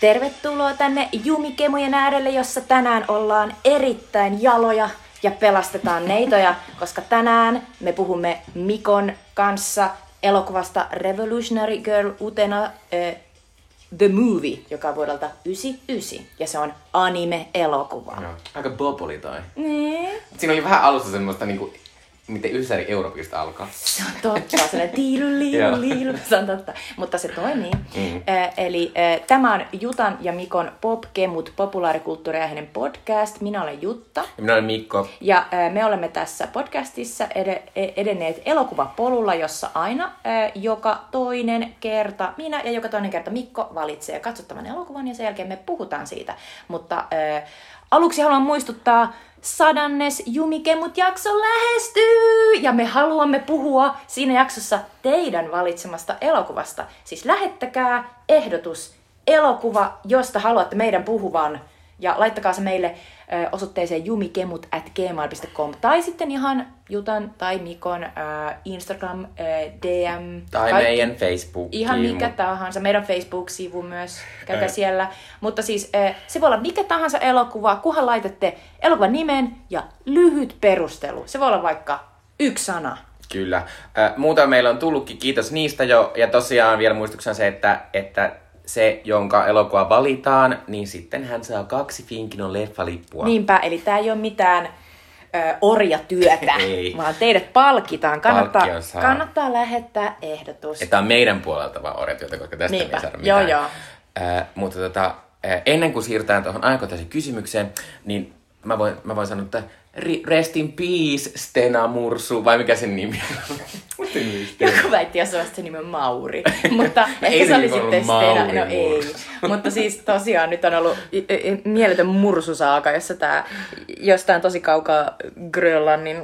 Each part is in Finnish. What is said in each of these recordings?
Tervetuloa tänne Jumikemojen äärelle, jossa tänään ollaan erittäin jaloja ja pelastetaan neitoja, koska tänään me puhumme Mikon kanssa elokuvasta Revolutionary Girl utena äh, The Movie, joka on vuodelta 99, ja se on anime-elokuva. Joo. Aika boboli toi. Niin. Siinä oli vähän alussa semmoista niinku, miten Ysäri Europista alkaa. Se on totta, sellainen tiilu, liilu, liilu, se on totta. Mutta se toimii. Mm. Äh, eli äh, tämä on Jutan ja Mikon Popkemut populaarikulttuuriaiheinen podcast. Minä olen Jutta. Ja minä olen Mikko. Ja äh, me olemme tässä podcastissa ed- e- edenneet elokuvapolulla, jossa aina äh, joka toinen kerta minä ja joka toinen kerta Mikko valitsee katsottavan elokuvan ja sen jälkeen me puhutaan siitä. Mutta äh, aluksi haluan muistuttaa, sadannes Jumikemut jakso lähestyy ja me haluamme puhua siinä jaksossa teidän valitsemasta elokuvasta. Siis lähettäkää ehdotus elokuva, josta haluatte meidän puhuvan ja laittakaa se meille osoitteeseen jumikemut at gmail.com tai sitten ihan Jutan tai Mikon ö, Instagram, ö, DM. Tai kaikki. meidän Facebook. Ihan mikä tahansa. Meidän Facebook-sivu myös. Käykää Ö. siellä. Mutta siis ö, se voi olla mikä tahansa elokuva, kunhan laitatte elokuvan nimen ja lyhyt perustelu. Se voi olla vaikka yksi sana. Kyllä. Äh, muuta meillä on tullutkin, kiitos niistä jo. Ja tosiaan vielä muistuksena se, että, että se, jonka elokuva valitaan, niin sitten hän saa kaksi Finkinon leffalippua. Niinpä, eli tämä ei ole mitään ö, orjatyötä, Ei. vaan teidät palkitaan. Kannattaa, kannattaa lähettää ehdotus. Että on meidän puolelta vaan orjatyötä, koska tästä Niinpä. ei saada Joo, mitään. joo. Äh, mutta tota, ennen kuin siirrytään tuohon ajankohtaiseen kysymykseen, niin mä voin, mä voin sanoa, että rest in peace, Stena Mursu, vai mikä sen nimi on? Joku väitti että se nimi on Mauri, mutta Ei ehkä se se oli sitten Stena. No ei. Mutta siis tosiaan nyt on ollut mieletön mursusaaka, jossa tämä jostain tosi kaukaa Grönlannin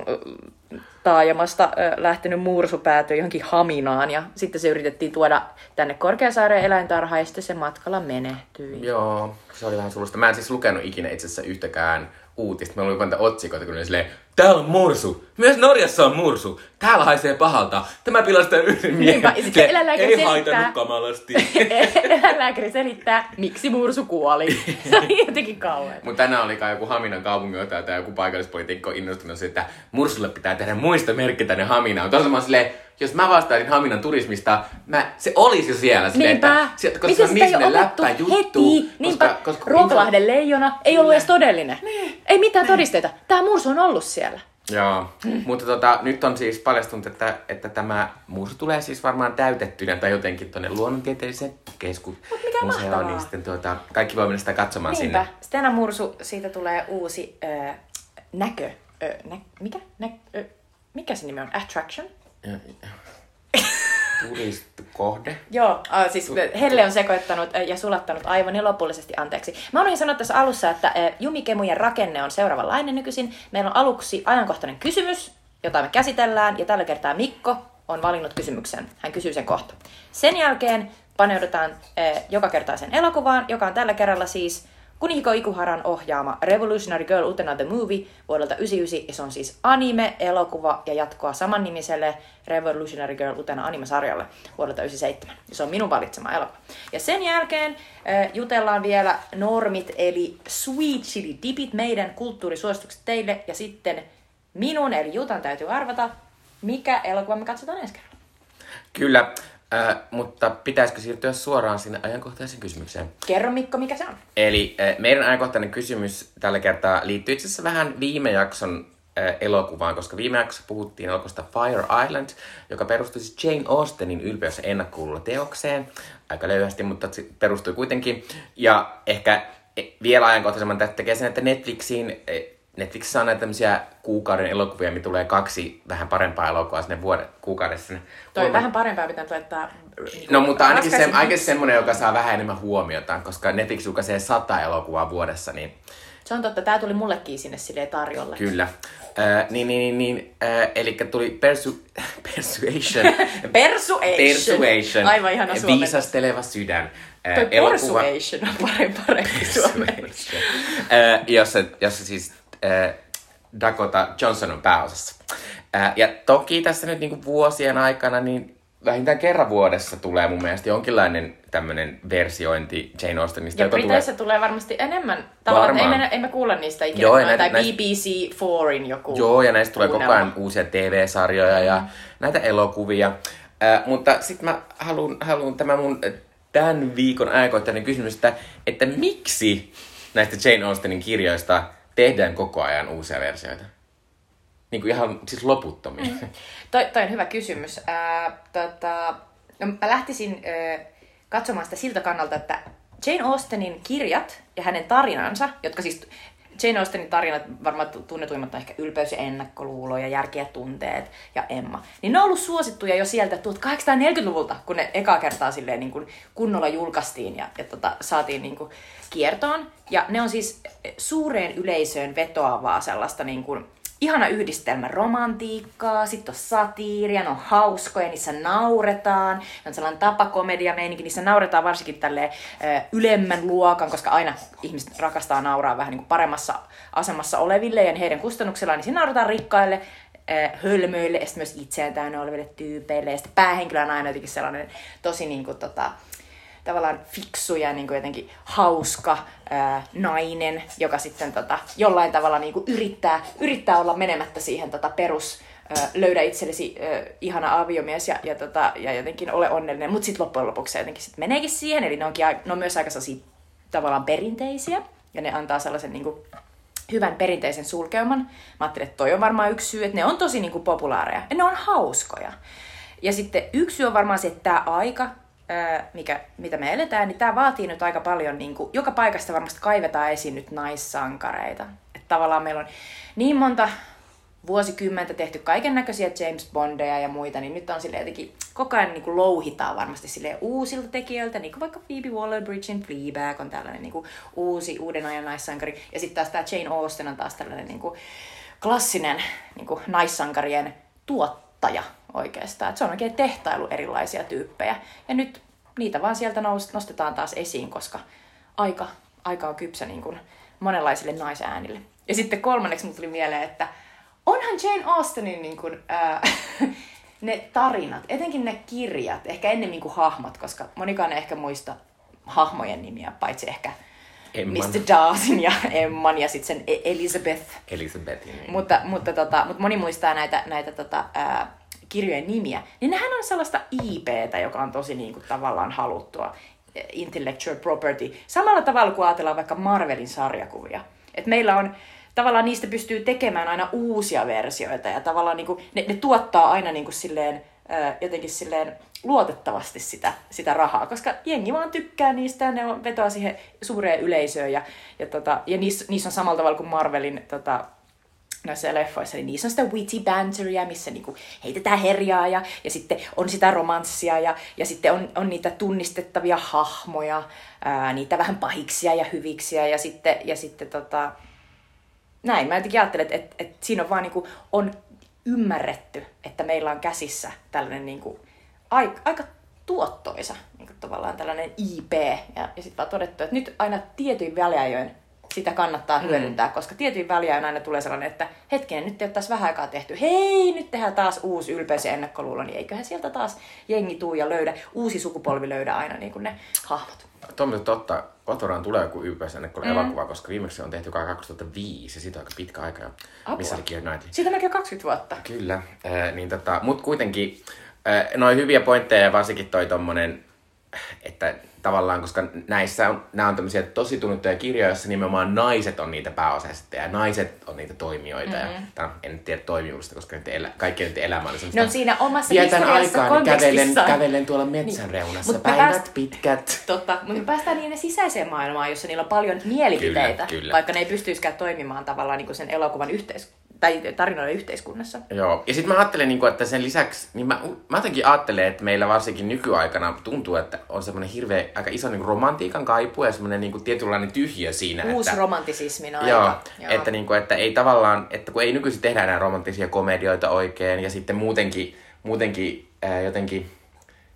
taajamasta lähtenyt mursu päätyi johonkin Haminaan ja sitten se yritettiin tuoda tänne Korkeasaareen eläintarhaan ja sitten se matkalla menehtyi. Joo, se oli vähän sulusta. Mä en siis lukenut ikinä itse asiassa yhtäkään uutista. Mä luin niitä otsikoita, kun ne silleen, täällä on mursu. Myös Norjassa on mursu. Täällä haisee pahalta. Tämä pilastaa yhden miehen. Niinpä, sitten eläinlääkäri Ei selittää. haitannut kamalasti. Eläinlääkäri selittää, miksi mursu kuoli. Se oli jotenkin kauhean. Mutta tänään oli kai joku Haminan kaupunginjohtaja tai joku paikallispoliitikko innostunut siitä, että Mursulle pitää tehdä muistomerkki tänne Haminaan. Toisaalta mä silleen, jos mä vastaisin Haminan turismista, mä, se olisi jo siellä. Silleen, Niinpä. Että, sieltä, koska Miten se on sitä niin ei läppä juttu. heti? Niinpä, Koska, koska Ruokolahden leijona ei ollut edes todellinen. Ei mitään todisteita. Tämä mursu on ollut siellä. Joo, mutta tota, nyt on siis paljastunut, että, että tämä mursu tulee siis varmaan täytettynä tai jotenkin tuonne luonnontieteelliseen keskusmuseoon, mahtavaa. niin sitten tuota, kaikki voi mennä sitä katsomaan Niinpä. sinne. Stena Mursu, siitä tulee uusi ö, näkö. Ö, nä, mikä? Nä, ö, mikä se nimi on? Attraction? Turistikohde. Joo, äh, siis Helle on sekoittanut ja sulattanut aivan ja lopullisesti anteeksi. Mä unohdin sanoa tässä alussa, että äh, jumikemujen rakenne on seuraavanlainen nykyisin. Meillä on aluksi ajankohtainen kysymys, jota me käsitellään, ja tällä kertaa Mikko on valinnut kysymyksen. Hän kysyy sen kohta. Sen jälkeen paneudutaan äh, joka kertaisen elokuvaan, joka on tällä kerralla siis Kunihiko Ikuharan ohjaama Revolutionary Girl Utena the Movie vuodelta 1999, ja se on siis anime, elokuva ja jatkoa samannimiselle Revolutionary Girl Utena animesarjalle vuodelta 1997. Ja se on minun valitsema elokuva. Ja sen jälkeen äh, jutellaan vielä normit, eli Sweet Chili Dipit, meidän kulttuurisuositukset teille, ja sitten minun, eli Jutan täytyy arvata, mikä elokuva me katsotaan ensi kerralla. Kyllä, äh, mutta pitäisikö siirtyä suoraan sinne ajankohtaiseen kysymykseen? Kerro Mikko, mikä se on. Eli äh, meidän ajankohtainen kysymys tällä kertaa liittyy itse asiassa vähän viime jakson äh, elokuvaan, koska viime jaksossa puhuttiin elokuvasta Fire Island, joka perustui siis Jane Austenin ylpeys ennakkuululla teokseen. Aika löyhästi, mutta se perustui kuitenkin. Ja ehkä eh, vielä ajankohtaisemman tästä tekee sen, että Netflixiin, eh, Netflixissä on näitä tämmöisiä kuukauden elokuvia, mitä tulee kaksi vähän parempaa elokuvaa sinne vuoden kuukaudessa. Toi Kolme- vähän parempaa pitää laittaa... No mutta ainakin, se, ainakin semmoinen, joka saa vähän enemmän huomiota, koska Netflix julkaisee sata elokuvaa vuodessa, niin Se on totta, tää tuli mullekin sinne silleen tarjolle. kyllä. Äh, niin, niin, niin, niin äh, eli tuli persu, persuasion. Persuasion. persuasion. Aivan ihana suomennos. Viisasteleva sydän. Äh, Toi persuasion on parempi, parempi. Persuasion. äh, jossa, jossa siis Dakota Johnson on pääosassa. Äh, ja toki tässä nyt niinku vuosien aikana niin vähintään kerran vuodessa tulee mun mielestä jonkinlainen tämmönen versiointi Jane Austenista. Ja Briteissä tulee... tulee varmasti enemmän. Tavallaan, ei me, ei me kuulla niistä ikinä. Joo, näitä- tai näistä- BBC Foreign joku. Joo, ja näistä tulee koko ajan uusia TV-sarjoja ja näitä elokuvia. Äh, mutta sitten mä haluan, haluan tämä mun äh, tämän viikon ajankohtainen kysymys, että, että miksi näistä Jane Austenin kirjoista tehdään koko ajan uusia versioita? Niin kuin ihan siis loputtomia. Mm. Toi, toi on hyvä kysymys. Ää, tota, no, mä lähtisin ö, katsomaan sitä siltä kannalta, että Jane Austenin kirjat ja hänen tarinansa, jotka siis Jane Austenin tarinat varmaan tu- tunnetuimmat on ehkä Ylpeys ja ennakkoluulo ja Järki ja tunteet ja Emma. Niin ne on ollut suosittuja jo sieltä 1840-luvulta, kun ne ekaa kertaa silleen niin kuin kunnolla julkaistiin ja, ja tota, saatiin niin kuin kiertoon. Ja ne on siis suureen yleisöön vetoavaa sellaista niin kuin ihana yhdistelmä romantiikkaa, sitten on satiiria, ne on hauskoja, niissä nauretaan, ne on sellainen tapakomedia meininki, niissä nauretaan varsinkin tälleen ö, ylemmän luokan, koska aina ihmiset rakastaa nauraa vähän niin kuin paremmassa asemassa oleville ja heidän kustannuksellaan, niin siinä nauretaan rikkaille, ö, hölmöille ja myös itseään täynnä oleville tyypeille. Ja sitten päähenkilö on aina jotenkin sellainen tosi niin kuin, tota, tavallaan fiksu ja niin kuin jotenkin hauska ää, nainen, joka sitten tota, jollain tavalla niin kuin yrittää, yrittää olla menemättä siihen tota, perus ää, löydä itsellesi ää, ihana aviomies ja, ja, tota, ja jotenkin ole onnellinen, mutta sitten loppujen lopuksi se jotenkin sit meneekin siihen, eli ne, onkin, ne on myös aika tavallaan perinteisiä, ja ne antaa sellaisen niin kuin, hyvän perinteisen sulkeuman. Mä ajattelin, että toi on varmaan yksi syy, että ne on tosi niin kuin, populaareja ja ne on hauskoja. Ja sitten yksi syy on varmaan se, että tämä aika, mikä, mitä me eletään, niin tämä vaatii nyt aika paljon, niin kuin, joka paikasta varmasti kaivetaan esiin nyt naissankareita. Että tavallaan meillä on niin monta vuosikymmentä tehty kaiken näköisiä James Bondeja ja muita, niin nyt on sille jotenkin koko ajan niin kuin louhitaan varmasti sille uusilta tekijöiltä, niin kuin vaikka Phoebe Waller-Bridgein Fleabag on tällainen niin kuin uusi uuden ajan naissankari, ja sitten taas tämä Jane Austen on taas tällainen niin kuin klassinen niin kuin naissankarien tuottaja oikeastaan. Et se on oikein tehtailu erilaisia tyyppejä, ja nyt niitä vaan sieltä nostetaan taas esiin, koska aika, aika on kypsä niin kuin monenlaisille naisäänille. Ja sitten kolmanneksi mulle tuli mieleen, että onhan Jane Austenin niin kuin, ää, ne tarinat, etenkin ne kirjat, ehkä ennemmin kuin hahmot, koska monikaan ei ehkä muista hahmojen nimiä, paitsi ehkä Emman. Mr. Darcyn ja Emman ja sitten sen E- Elizabeth. Elisabetin. Niin. Mutta, mutta, tota, mutta moni muistaa näitä, näitä tota, ää, kirjojen nimiä. Niin nehän on sellaista IPtä, joka on tosi niin kuin, tavallaan haluttua. eh, Intellectual property. Samalla tavalla kuin ajatellaan vaikka Marvelin sarjakuvia. Et meillä on tavallaan niistä pystyy tekemään aina uusia versioita ja tavallaan niin kuin, ne, ne tuottaa aina niin kuin silleen, ää, jotenkin silleen luotettavasti sitä, sitä rahaa, koska jengi vaan tykkää niistä ja ne on, vetoaa siihen suureen yleisöön ja, ja, tota, ja niissä, niissä on samalla tavalla kuin Marvelin tota, noissa leffoissa, niin niissä on sitä witty banteria, missä niinku heitetään herjaa ja, ja sitten on sitä romanssia ja, ja sitten on, on niitä tunnistettavia hahmoja, ää, niitä vähän pahiksia ja hyviksiä ja sitten, ja sitten tota, näin. Mä jotenkin ajattelen, että, että, että siinä on vaan niinku, on ymmärretty, että meillä on käsissä tällainen niinku, aika, aika tuottoisa niinku, tavallaan tällainen IP ja, ja sitten vaan todettu, että nyt aina tietyin väliajoin sitä kannattaa hyödyntää, mm. koska tietyin väliajoin aina tulee sellainen, että hetkinen, nyt ei ole taas vähän aikaa tehty. Hei, nyt tehdään taas uusi ylpeys ja ennakkoluulo, niin eiköhän sieltä taas jengi tuu ja löydä, uusi sukupolvi löydä aina niin kuin ne hahmot. Tuo on totta. Kotoraan tulee joku ylpeys ennen kuin mm. elokuva, koska viimeksi se on tehty kai 2005 ja siitä on aika pitkä aika jo. Apua. Missä oli Knightley. Siitä on melkein 20 vuotta. Kyllä, äh, niin tota, mut kuitenkin äh, noin hyviä pointteja ja varsinkin toi tommonen, että tavallaan, koska näissä on, nämä on tämmöisiä tosi tunnettuja kirjoja, joissa nimenomaan naiset on niitä pääosaisesti ja naiset on niitä toimijoita. Mm-hmm. Ja, tai en nyt tiedä toimijuudesta, koska nyt elä, kaikkien nyt elämä oli semmoista. Ne on siinä omassa Vietän aikaa, niin kävelen, kävelen tuolla metsän reunassa. Mut Päivät pääst- pitkät. Totta, mutta me päästään niiden sisäiseen maailmaan, jossa niillä on paljon mielipiteitä, Kyllä, kyllä. vaikka ne ei pystyisikään toimimaan tavallaan niin kuin sen elokuvan yhteis- tai tarinoiden yhteiskunnassa. Joo, ja sitten mä ajattelen, niin että sen lisäksi, niin mä, mä jotenkin ajattelen, että meillä varsinkin nykyaikana tuntuu, että on semmoinen hirveä, aika iso niin romantiikan kaipu ja semmoinen niin tietynlainen tyhjä siinä. Uusi että, romantisismin aika. Joo, Että, niin kuin, että ei tavallaan, että kun ei nykyisin tehdä enää romanttisia komedioita oikein ja sitten muutenkin, muutenkin ää, jotenkin,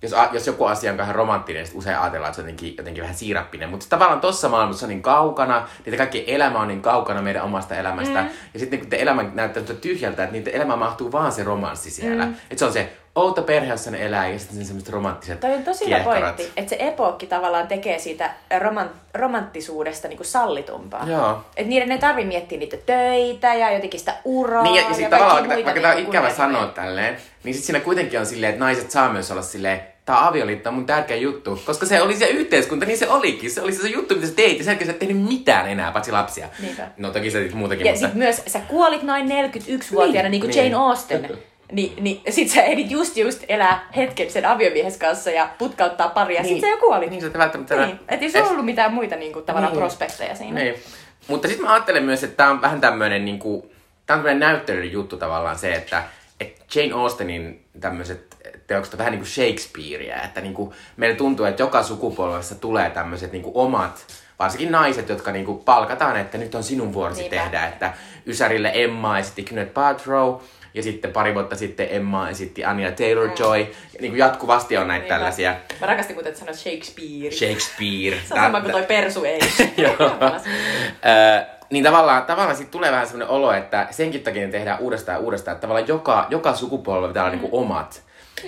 jos, a, jos joku asia on vähän romanttinen, niin usein ajatellaan, että se on jotenkin, jotenkin vähän siirappinen. Mutta tavallaan tossa maailmassa on niin kaukana, niitä kaikki elämä on niin kaukana meidän omasta elämästä. Mm. Ja sitten kun te elämä näyttää tyhjältä, että niitä elämä mahtuu vaan se romanssi siellä. Mm. Että se on se outo perhe, jossa ne elää ja sitten semmoiset romanttiset Toi on tosi hyvä pointti, että se epokki tavallaan tekee siitä roman, romanttisuudesta niinku sallitumpaa. Joo. Et niiden ei tarvi miettiä niitä töitä ja jotenkin sitä uraa Niin, ja, ja ja sitten tavallaan, vaikka, muita vaikka tämä on niinku ikävä sanoa tälleen, niin sitten siinä kuitenkin on silleen, että naiset saa myös olla silleen, tämä avioliitto on mun tärkeä juttu, koska se oli se yhteiskunta, niin se olikin. Se oli se, se juttu, mitä sä teit, ja sen jälkeen sä et tehnyt mitään enää, paitsi lapsia. Niinpä. No toki sä teit muutakin, Ja mutta... sit myös sä kuolit noin 41-vuotiaana, niin, niin kuin niin. Jane Austen. Niin, niin sit sä ehdit just just elää hetken sen aviomies kanssa ja putkauttaa pari ja sit sä jo kuolit. Niin, sä et välttämättä... Niin, et ei sulla ollut mitään muita niinku, tavallaan Niin. prospekteja siinä. Niin. Mutta sitten mä ajattelen myös, että tämä on vähän tämmöinen niinku, tää on tämmöinen näyttelyllinen juttu tavallaan se, että, että Jane Austenin tämmöiset teokset on vähän niin kuin Shakespearea, että niinku, meillä tuntuu, että joka sukupolvessa tulee tämmöiset niinku omat, varsinkin naiset, jotka niinku palkataan, että nyt on sinun vuorosi Niinpä. tehdä, että Ysärille Emma esitti Gwyneth Paltrow, ja sitten pari vuotta sitten Emma esitti Anya Taylor-Joy. Ja niin kuin jatkuvasti on näitä Mm. Niinpä. tällaisia Mä rakastin, kun et sanoit Shakespeare. Shakespeare. Se on sama kuin toi Persu ei. Joo. Niin tavallaan, tavallaan siitä tulee vähän semmoinen olo, että senkin takia ne tehdään uudestaan ja uudestaan, että tavallaan joka, joka sukupolvi pitää olla niinku omat.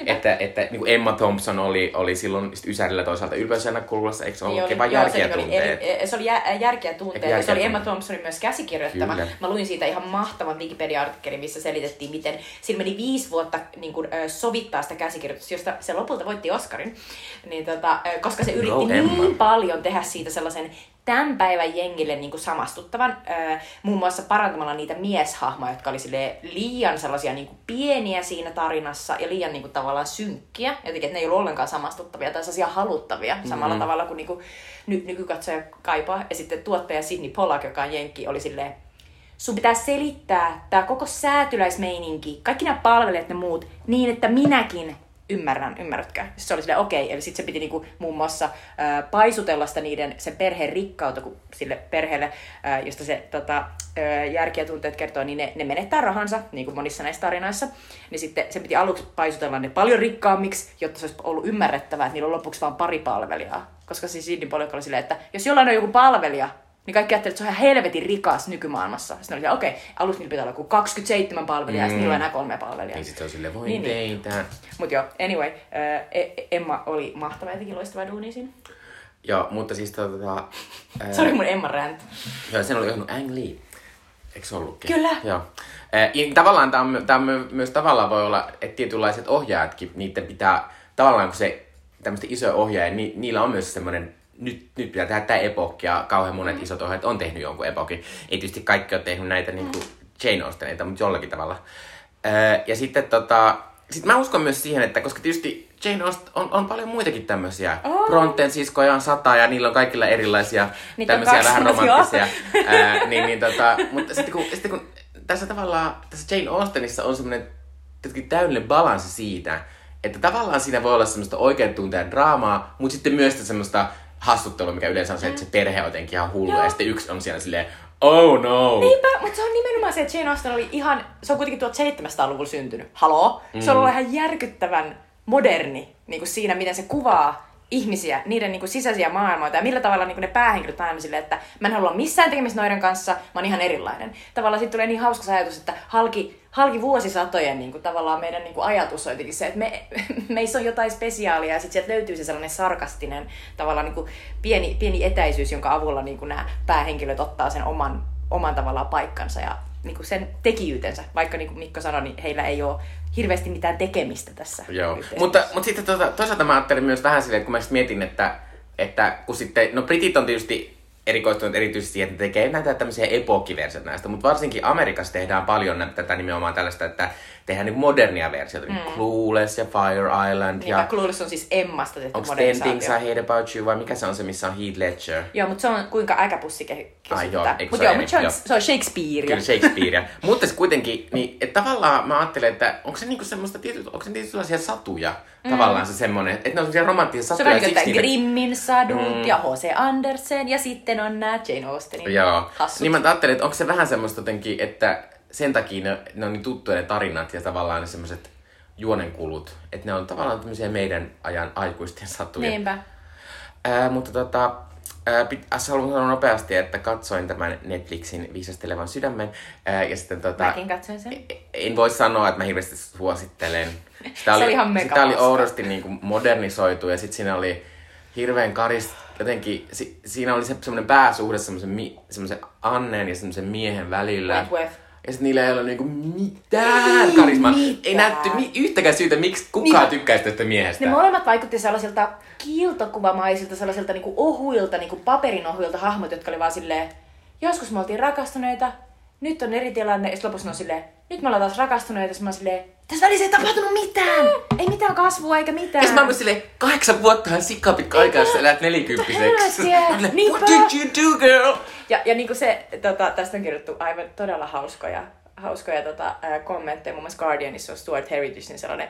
Että, että niin kuin Emma Thompson oli, oli silloin sit Ysärillä toisaalta ylpeysennakkuulussa, eikö se ollut Niin vain joo, järkiä se oli, tunteet? eli, se oli jä, järkiä tunteet. Järkiä se oli Emma tunteet. Thompsonin myös käsikirjoittama. Kyllä. Mä luin siitä ihan mahtavan Wikipedia-artikkelin, missä selitettiin, miten sillä meni viisi vuotta niin kuin, sovittaa sitä käsikirjoitusta, josta se lopulta voitti Oscarin. Niin, tota, koska se yritti Go, niin Emma. paljon tehdä siitä sellaisen tämän päivän jengille niin kuin samastuttavan, ö, muun muassa parantamalla niitä mieshahmoja, jotka oli liian sellaisia niin kuin pieniä siinä tarinassa ja liian niin kuin, tavallaan synkkiä. Jotenkin, että ne ei ollut ollenkaan samastuttavia tai sellaisia haluttavia samalla tavalla kuin, niin kuin ny- nykykatsoja kaipaa. Ja sitten tuottaja Sidney Pollack, joka on jenkki, oli silleen, sun pitää selittää tämä koko säätyläismeininki, kaikki nämä palvelijat ja muut, niin että minäkin ymmärrän, ymmärrätkö? Sitten se oli silleen, okei, okay. eli sitten se piti niinku muun muassa ää, paisutella sitä niiden, sen perheen rikkautta kun sille perheelle, ää, josta se tota, ää, järki ja tunteet kertoo, niin ne, ne menettää rahansa, niin kuin monissa näissä tarinoissa. Niin sitten se piti aluksi paisutella ne paljon rikkaammiksi, jotta se olisi ollut ymmärrettävää, että niillä on lopuksi vain pari palvelijaa. Koska siis Sidney Pollack oli silleen, että jos jollain on joku palvelija, niin kaikki ajattelivat, että se on ihan helvetin rikas nykymaailmassa. Sitten oli okei, okay, alussa niillä pitää olla joku 27 palvelijaa, mm. ja sitten niillä on enää kolme palvelijaa. Niin sit se on silleen, voi Niin, niin, niin. teitä. Mut joo, anyway, äh, Emma oli mahtava ja teki loistavaa duunia siinä. Joo, mutta siis tota... ää, Se oli mun Emma rant. Joo, sen oli johtanut Ang Lee. Eikö se ollutkin? Kyllä. Joo. Ja tavallaan tämä on, my- tää on my- myös tavallaan voi olla, että tietynlaiset ohjaajatkin, niiden pitää, tavallaan kun se tämmöistä isoja ohjaajia, ni, niillä on myös semmoinen, nyt, nyt pitää tehdä tämä epokki, ja kauhean monet Mm. isot ohjaajat on tehnyt jonkun epokin. Ei tietysti kaikki ole tehnyt näitä niin kuin Jane Austeneita, mutta jollakin tavalla. Eh, ja sitten tota, sit mä uskon myös siihen, että koska tietysti Jane Austen on, on paljon muitakin tämmöisiä. On. Bronten siskoja on sata ja niillä on kaikilla erilaisia Niitä tämmöisiä vähän 12, joo. romanttisia Ää, niin, niin, tota, mutta sitten kun, sitten kun tässä tavallaan, tässä Jane Austenissa on semmoinen täydellinen balanssi siitä, että tavallaan siinä voi olla semmoista oikean tunteen draamaa, mutta sitten myös semmoista hassuttelua, mikä yleensä on se, että se perhe on jotenkin ihan hullu, Joo. ja sitten yksi on siellä silleen, oh no! Niinpä, mutta se on nimenomaan se, että Jane Austen oli ihan, se on kuitenkin 1700-luvulla syntynyt. Haloo? Se on ollut ihan järkyttävän moderni niin kuin siinä, miten se kuvaa ihmisiä, niiden niin kuin sisäisiä maailmoita ja millä tavalla niin kuin ne päähenkilöt on aina että mä en halua missään tekemistä noiden kanssa, mä oon ihan erilainen. Tavallaan siitä tulee niin hauska ajatus, että halki, halki vuosisatojen niin kuin, tavallaan meidän niin kuin ajatus on jotenkin se, että me, meissä on jotain spesiaalia ja sitten sieltä löytyy se sellainen sarkastinen tavallaan niin kuin pieni, pieni etäisyys, jonka avulla niin kuin nämä päähenkilöt ottaa sen oman, oman tavallaan paikkansa ja niin kuin sen tekijyytensä. Vaikka niin kuin Mikko sanoi, niin heillä ei ole hirveästi mitään tekemistä tässä. Joo, mutta, mutta sitten tota, toisaalta mä ajattelin myös vähän silleen, että kun mä mietin, että, että kun sitten, no britit on tietysti erikoistunut erityisesti siihen, että tekee näitä tämmöisiä epokkiversioita näistä, mutta varsinkin Amerikassa tehdään paljon tätä nimenomaan tällaista, että tehdään niin modernia versiota, mm. niin Clueless ja Fire Island Niin, ja. Clueless on siis Emmasta tehty onko Ten Things I. Hate About You vai mikä se on se, missä on Heath Ledger? Joo, mutta se on kuinka äkäpussi ke- Ai joo, eikö Mut joo, mutta se on, se on Shakespeare. Kyllä Shakespearea. Mutta se kuitenkin, niin, että tavallaan mä ajattelen, että onko se niinku semmoista tietyt, onko se tietynlaisia satuja? Mm. Tavallaan se semmoinen, että ne on semmoisia romanttisia Se on satuja. vähän niin niitä- Grimmin sadut mm. ja H.C. Andersen ja sitten on nämä Jane Austenin Joo. hassut. Niin mä ajattelin, että onko se vähän semmoista jotenkin, että sen takia ne, ne on niin tuttuja ne tarinat ja tavallaan ne semmoiset juonenkulut, että ne on tavallaan tämmöisiä meidän ajan aikuisten satuja. Niinpä. Ää, mutta tota, Ää, pit, äh, haluan sanoa nopeasti, että katsoin tämän Netflixin Viisastelevan sydämen. Ää, ja sitten tota, Mäkin katsoin sen. en voi sanoa, että mä hirveästi suosittelen. Sitä Se oli ihan mega Sitä oli oudosti niin kuin modernisoitu ja sitten siinä oli hirveän karis, jotenkin, si, siinä oli se, semmoinen pääsuhde semmoisen, mi, semmoisen Annen ja semmoisen miehen välillä. Wentworth. Ja sitten niillä ei ollut niinku mitään karismaa. Ei mitään. näytty mi- yhtäkään syytä, miksi kukaan Niin. tykkäisi tästä miehestä. Ne molemmat vaikutti sellaisilta kiiltokuvamaisilta, sellaisilta niinku ohuilta, niinku paperin ohuilta hahmot, jotka oli vaan silleen, joskus me oltiin rakastuneita, nyt on eri tilanne, ja sitten lopussa on silleen, nyt me ollaan taas rakastuneita, ja sitten mä oon silleen, tässä välissä ei tapahtunut mitään! Ei mitään kasvua eikä mitään. Ja sit mä olin silleen, kahdeksan vuotta on sikkaa pitkä aika, jos elät nelikymppiseksi. Niinpä. What did you do, girl? Ja, ja niin kuin se, tota, tästä on kirjoittu aivan todella hauskoja, hauskoja tota, ää, kommentteja. Muun muassa Guardianissa on Stuart Heritagein sellainen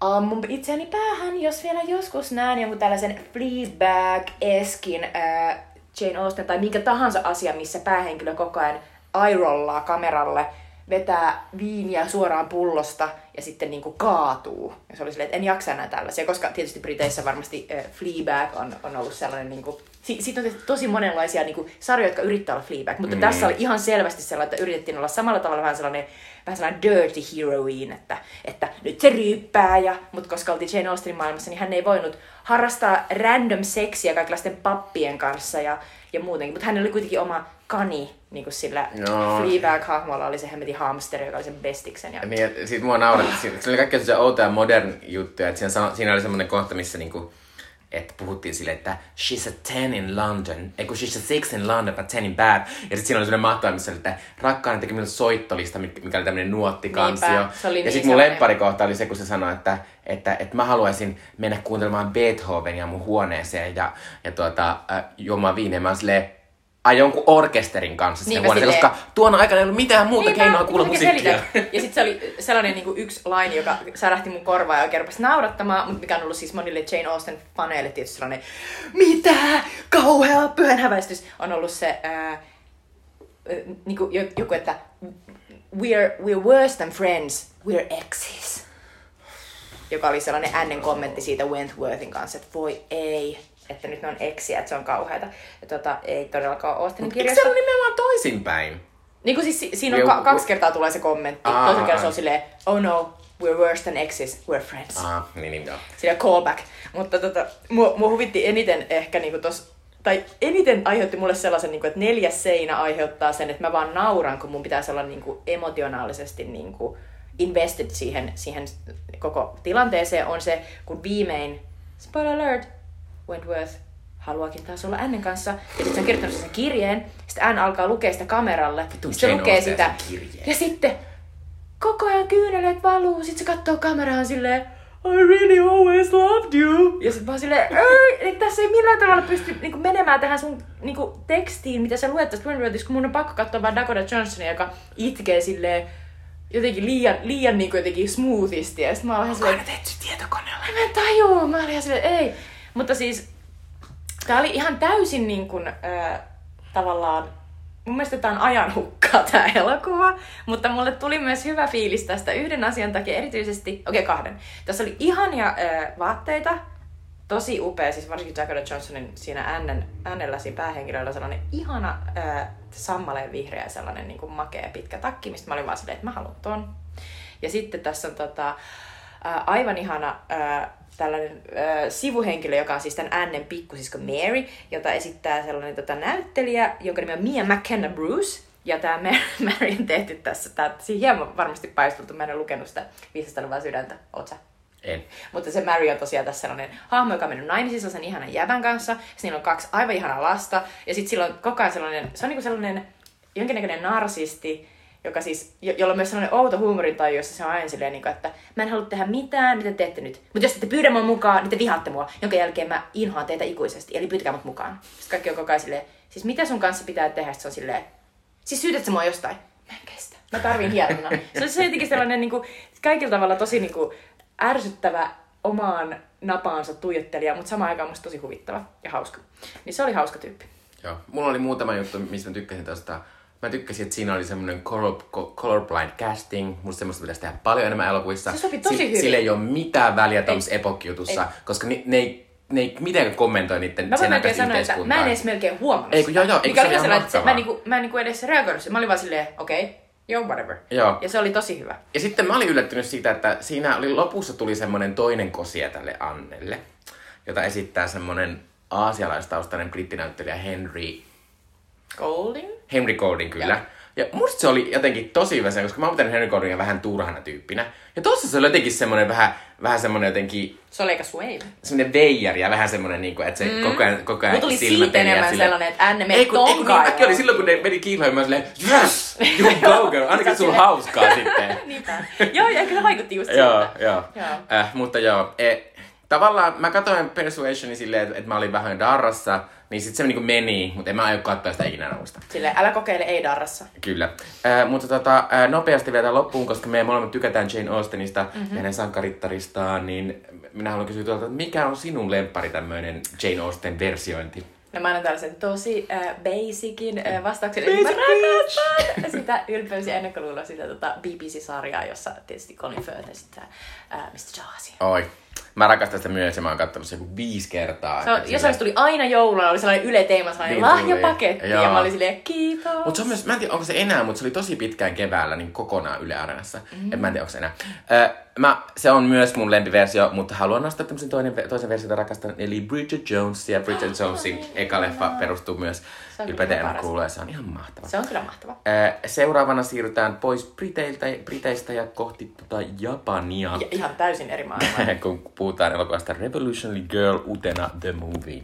ammun itseäni päähän, jos vielä joskus näen jonkun tällaisen Fleabag-eskin ää, Jane Austen tai minkä tahansa asia, missä päähenkilö koko ajan airollaa kameralle, vetää viiniä suoraan pullosta ja sitten niin kuin kaatuu. Ja se oli silleen, että en jaksa enää tällaisia, koska tietysti Briteissä varmasti äh, Fleabag on, on ollut sellainen, niin kuin, si- siitä on tehty tosi monenlaisia niin kuin, sarjoja, jotka yrittää olla Fleabag, mutta mm. tässä oli ihan selvästi sellainen, että yritettiin olla samalla tavalla vähän sellainen, vähän sellainen dirty heroine, että, että nyt se ryyppää, ja, mutta koska oltiin Jane Austenin maailmassa, niin hän ei voinut harrastaa random seksiä kaikenlaisten pappien kanssa ja, ja muutenkin, mutta hänellä oli kuitenkin oma kani, niin kuin sillä Joo. Fleabag-hahmolla oli se hemmetin hamsteri, joka oli sen bestiksen. Ja... Niin, et sit mua nauratti. Siinä se oli kaikkea sellaisia outoja modern juttuja. Että siinä, siinä oli semmoinen kohta, missä niinku, että puhuttiin sille, että she's a ten in London, ei kun she's a six in London, but ten in bad. Ja sitten siinä oli semmoinen mahtava, missä oli, että rakkaani teki minulle soittolista, mikä oli tämmöinen nuottikansio. Niinpä, se oli ja niin sitten mun sellainen. lepparikohta oli se, kun se sanoi, että, että, että mä haluaisin mennä kuuntelemaan Beethovenia mun huoneeseen ja, ja tuota, äh, juomaan viiniä. Mä silleen, ai jonkun orkesterin kanssa sinne huoneeseen, silleen. koska tuona aikana ei ollut mitään muuta Niinpä, keinoa kuulla musiikkia. selitä. Ja sitten se oli sellainen niin kuin yksi line, joka särähti mun korvaan ja oikein rupesi naurattamaan, mutta mikä on ollut siis monille Jane Austen faneille tietysti sellainen, mitä? Kauhea pyhän häväistys. On ollut se ää, niin kuin joku, että we're, we're worse than friends, we're exes. Joka oli sellainen ännen kommentti siitä Wentworthin kanssa, että voi ei, että nyt ne on eksiä, että se on kauheata. Ja tota, ei todellakaan ole Eikö kirjassa. se ollut nimenomaan toisinpäin? Niin kuin siis si- siinä on ka- kaksi kertaa tulee se kommentti. Aa, Toisen kerran se on silleen, oh no, we're worse than exes, we're friends. Ah, niin, niin joo. Sillä callback. Mutta tota, mua, mua huvitti eniten ehkä niinku tos, tai eniten aiheutti mulle sellaisen, niinku, että neljäs seinä aiheuttaa sen, että mä vaan nauran, kun mun pitäisi olla niinku emotionaalisesti niinku invested siihen, siihen koko tilanteeseen, on se, kun viimein, spoiler alert, Wentworth haluakin taas olla Annen kanssa. Ja sitten se on kirjoittanut sen kirjeen. Sitten Anne alkaa lukea sitä kameralle. Sitten se lukee sitä. Ja sitten koko ajan kyyneleet valuu. Sitten se katsoo kameraan silleen, I really always loved you. Ja sitten vaan silleen, ei, ei, tässä ei millään tavalla pysty niinku, menemään tähän sun niinku, tekstiin, mitä sä luet tästä Wentworthista, kun mun on pakko katsoa vaan Dakota Johnsonia, joka itkee silleen jotenkin liian, liian niinku, jotenkin smoothisti. Ja sitten mä oon vähän silleen, tehty tietokoneella. Mä en tajua, mä olin ihan silleen, ei. Mutta siis, tää oli ihan täysin niin kuin, äh, tavallaan, mun mielestä tää on ajanhukkaa tää elokuva, mutta mulle tuli myös hyvä fiilis tästä yhden asian takia erityisesti, okei okay, kahden. Tässä oli ihania äh, vaatteita, tosi upea, siis varsinkin Dakota Johnsonin siinä Annen, Annella siinä päähenkilöllä sellainen ihana äh, sammaleen vihreä sellainen niin kuin makea pitkä takki, mistä mä olin vaan silleen, että mä haluan ton. Ja sitten tässä on tota, äh, aivan ihana äh, tällainen äh, sivuhenkilö, joka on siis tämän Annen pikkusisko Mary, jota esittää sellainen tota, näyttelijä, jonka nimi on Mia McKenna Bruce. Ja tämä Mary on tehty tässä, tää, siinä hieman varmasti paisteltu, mä en ole lukenut sitä viisasta vaan sydäntä, oot sä? En. Mutta se Mary on tosiaan tässä sellainen hahmo, joka on mennyt naimisiin sen ihanan jäbän kanssa. Siinä on kaksi aivan ihanaa lasta. Ja sitten sillä on koko ajan sellainen, se on niinku sellainen jonkinnäköinen narsisti, joka siis, jo- jolla on myös sellainen outo huumorintaju, jossa se on aina silleen, niin kuin, että mä en halua tehdä mitään, mitä te teette nyt. Mutta jos te pyydä mua mukaan, niin te vihaatte mua, jonka jälkeen mä inhoan teitä ikuisesti. Eli pyytäkää mut mukaan. Sitten kaikki on koko ajan silleen, siis mitä sun kanssa pitää tehdä? Sitten se on silleen, siis syytät sä mua jostain? Mä en kestä. Mä tarviin hieronnan. Se on se jotenkin sellainen niin kuin, kaikilla tavalla tosi niin kuin, ärsyttävä omaan napaansa tuijottelija, mutta samaan aikaan musta tosi huvittava ja hauska. Niin se oli hauska tyyppi. Joo. Mulla oli muutama juttu, mistä mä tykkäsin tästä. Mä tykkäsin, että siinä oli semmoinen color, co- colorblind casting. Musta semmoista pitäisi tehdä paljon enemmän elokuvissa. Se sopi tosi hyvin. Sillä ei ole mitään väliä tuollaisessa epokkijutussa, koska ni, ne ei ne ei mitenkään kommentoi niiden Mä sen aikaista sanoa, että mä en edes melkein huomannut Ei kun joo, joo, eikö Mikä se oli ihan sellainen, että se, mä, niinku, mä en niinku edes reagoinut. Mä olin vaan silleen, okei, okay, joo, whatever. Joo. Ja se oli tosi hyvä. Ja sitten mä olin yllättynyt siitä, että siinä oli lopussa tuli semmoinen toinen kosia tälle Annelle, jota esittää semmoinen aasialaistaustainen brittinäyttelijä Henry, Golding? Henry Golding kyllä. Joo. Ja musta se oli jotenkin tosi hyvä se, koska mä oon pitänyt Henry Goldingia vähän turhana tyyppinä. Ja tossa se oli jotenkin semmoinen vähän, vähän semmoinen jotenkin Se oli aika swave. semmoinen veijari ja vähän semmoinen, niin kuin, että se mm. koko ajan, koko ajan Mulla tuli siitä meni ja enemmän silleen- sellainen, että Anne, mene ei kun, ei kun niin, tonkaan. mäkin oli silloin, kun ne meni kiiloimaan silleen, yes, you go girl, ainakin sulla hauskaa sitten. Niinpä. Joo, ja kyllä vaikutti just siltä. joo. Joo. Äh, mutta joo, e, tavallaan mä katsoin Persuasionin silleen, että, että mä olin vähän darrassa, niin sit se niinku meni, mutta en mä aio katsoa sitä ikinä uudestaan. Silleen, älä kokeile ei darrassa. Kyllä. Äh, mutta tota, äh, nopeasti vielä loppuun, koska me molemmat tykätään Jane Austenista Mhm. mm-hmm. ja hänen sankarittaristaan, niin minä haluan kysyä tuolta, että mikä on sinun lemppari tämmöinen Jane Austen versiointi? No mä annan tällaisen tosi äh, basicin äh, vastauksen. Basic Basic mä rakastan sitä ylpeys ja ennakkoluulo sitä tota, BBC-sarjaa, jossa tietysti Colin Firth esittää äh, Mr. Darcy. Oi. Mä rakastan sitä myös ja mä oon katsonut se joku viisi kertaa. Se on, jossain se tuli aina jouluna, oli sellainen yle teema, sellainen Niin tuli. lahjapaketti. Joo. Ja mä olin silleen, kiitos. Mutta se on myös, mä en tiedä onko se enää, mutta se oli tosi pitkään keväällä niin kokonaan Yle Areenassa. Mm. Et mä en tiedä onko se enää. Ö, mä, se on myös mun lempiversio, mutta haluan nostaa tämmöisen toinen, toisen version, jota rakastan, eli Bridget Jones. Ja Bridget Jonesin eka leffa perustuu myös Se on kyllä kuulee. Se on ihan mahtava. Se on kyllä mahtava. Seuraavana siirrytään pois Briteiltä, Briteistä ja kohti tota Japania. Ja ihan täysin eri maailma. kun puhutaan elokuvasta Revolutionary Girl Utena The Movie.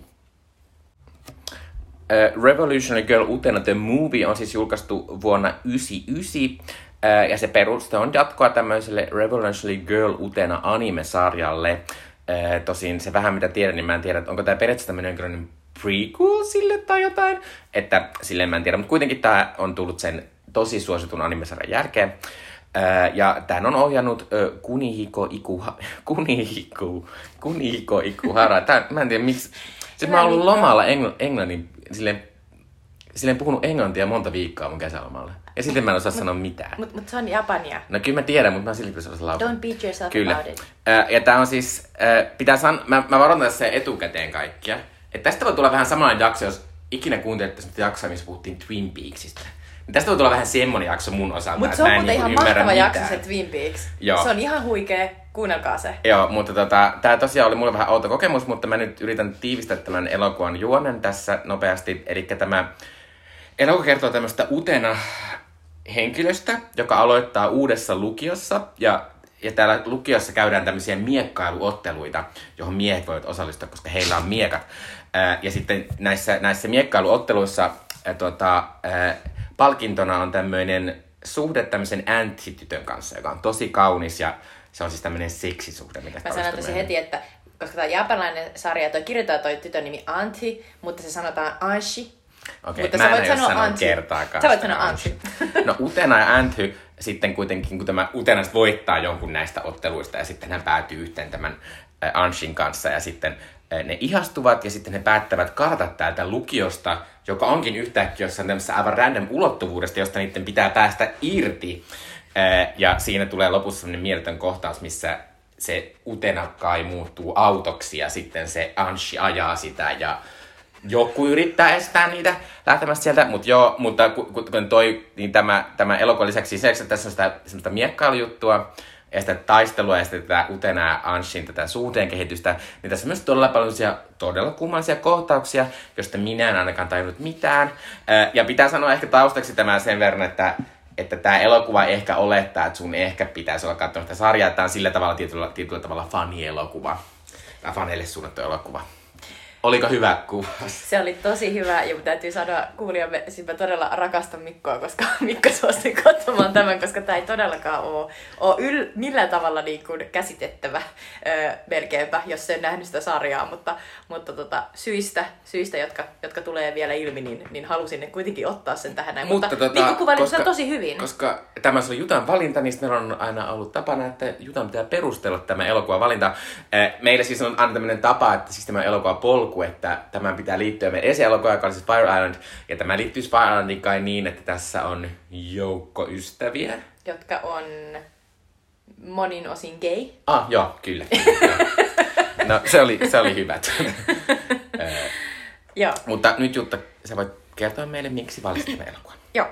Revolutionary Girl Utena The Movie on siis julkaistu vuonna 1999, uh, ja se peruste on jatkoa tämmöiselle Revolutionary Girl Utena anime-sarjalle. Tosin se vähän mitä tiedän, niin mä en tiedä, että onko tämä periaatteessa tämmöinen prequel sille tai jotain. Että silleen mä en tiedä, mutta kuitenkin tämä on tullut sen tosi suositun anime-sarjan jälkeen. Ja tämän on ohjannut Kunihiko Ikuha, Kunihiko, Kunihiko Ikuhara. Tää, mä en tiedä miksi. Siis mä oon ollut lomalla engl, englannin, silleen, silleen puhunut englantia monta viikkoa mun kesälomalla. Ja sitten mä en osaa sanoa mitään. Mutta mut se on Japania. No kyllä mä tiedän, mutta mä silti pitäisi osata. Don't beat yourself Kyllä. about it. Ja tää on siis, ää, pitää san... mä, mä varon tässä etukäteen kaikkia. Että tästä voi tulla vähän samanlainen jakso, jos ikinä kuuntelette semmoista jaksoa, missä puhuttiin Twin Peaksista. Niin tästä voi tulla vähän semmonen jakso mun osalta. Mutta se on muuten niinku ihan mahtava mitään. jakso se Twin Peaks. Joo. Se on ihan huikea. Kuunnelkaa se. Joo, mutta tota, tämä tosiaan oli mulle vähän outo kokemus, mutta mä nyt yritän tiivistää tämän elokuvan juonen tässä nopeasti. Eli tämä elokuva kertoo tämmöistä utena henkilöstä, joka aloittaa uudessa lukiossa ja ja täällä lukiossa käydään tämmöisiä miekkailuotteluita, johon miehet voivat osallistua, koska heillä on miekat. Ää, ja sitten näissä, näissä miekkailuotteluissa ää, tota, ää, palkintona on tämmöinen suhde tämmöisen Antti-tytön kanssa, joka on tosi kaunis ja se on siis tämmöinen seksisuhde, mitä Mä sanon tosi heti, että koska tämä japanilainen sarja, toi kirjoittaa toi tytön nimi Antti, mutta se sanotaan Anshi. Okei, Mutta mä en voit aio sanoa Antti. kertaakaan. Sä voit sanoa Antti. No Utena ja Anthy sitten kuitenkin, kun tämä Utena voittaa jonkun näistä otteluista ja sitten hän päätyy yhteen tämän Anshin kanssa ja sitten ne ihastuvat ja sitten he päättävät karata täältä lukiosta, joka onkin yhtäkkiä jossain tämmöisessä aivan random ulottuvuudesta, josta niiden pitää päästä irti. Ja siinä tulee lopussa sellainen mieletön kohtaus, missä se Utena kai muuttuu autoksi ja sitten se Anshi ajaa sitä ja joku yrittää estää niitä lähtemästä sieltä, mutta joo, mutta ku- ku- kun toi, niin tämä, tämä elokuva lisäksi se, että tässä on sitä semmoista miekkailujuttua, ja sitä taistelua ja sitten tätä Utena ja Anshin tätä suhteen kehitystä, niin tässä on myös todella paljon todella kummallisia kohtauksia, joista minä en ainakaan tajunnut mitään. Ää, Ja pitää sanoa ehkä taustaksi tämä sen verran, että että tämä elokuva ehkä olettaa, että sun ehkä pitäisi olla katsonut sitä sarjaa. Tämä on sillä tavalla tietyllä, tietyllä tavalla fanielokuva. Tai faneille suunnattu elokuva. Oliko hyvä kuva? Se oli tosi hyvä ja täytyy sanoa kuulijamme, siis mä todella rakastan Mikkoa, koska Mikko suostui katsomaan tämän, koska tämä ei todellakaan ole, ole yl, millään tavalla niin kuin käsitettävä öö, melkeinpä, jos en nähnyt sitä sarjaa, mutta, mutta tota, syistä, syistä jotka, jotka tulee vielä ilmi, niin, niin halusin ne kuitenkin ottaa sen tähän näin. Mutta, mutta Mikko kuvaili sitä tosi hyvin. Koska tämä on Jutan valinta, niin meillä on aina ollut tapana, että Jutan pitää perustella tämä elokuva valinta. Eh, Meillä siis on aina tämmöinen tapa, että siis tämä elokuva polku, että tämän pitää liittyä meidän esielokuva, joka on siis Fire Island. Ja tämä liittyy Fire Islandiin kai niin, että tässä on joukko ystäviä. jotka on monin osin gay. Ah, joo, kyllä. kyllä. No, se oli, se oli hyvä. Joo. Mutta nyt Jutta, sä voit kertoa meille, miksi valitsit tämän elokuvan. Joo.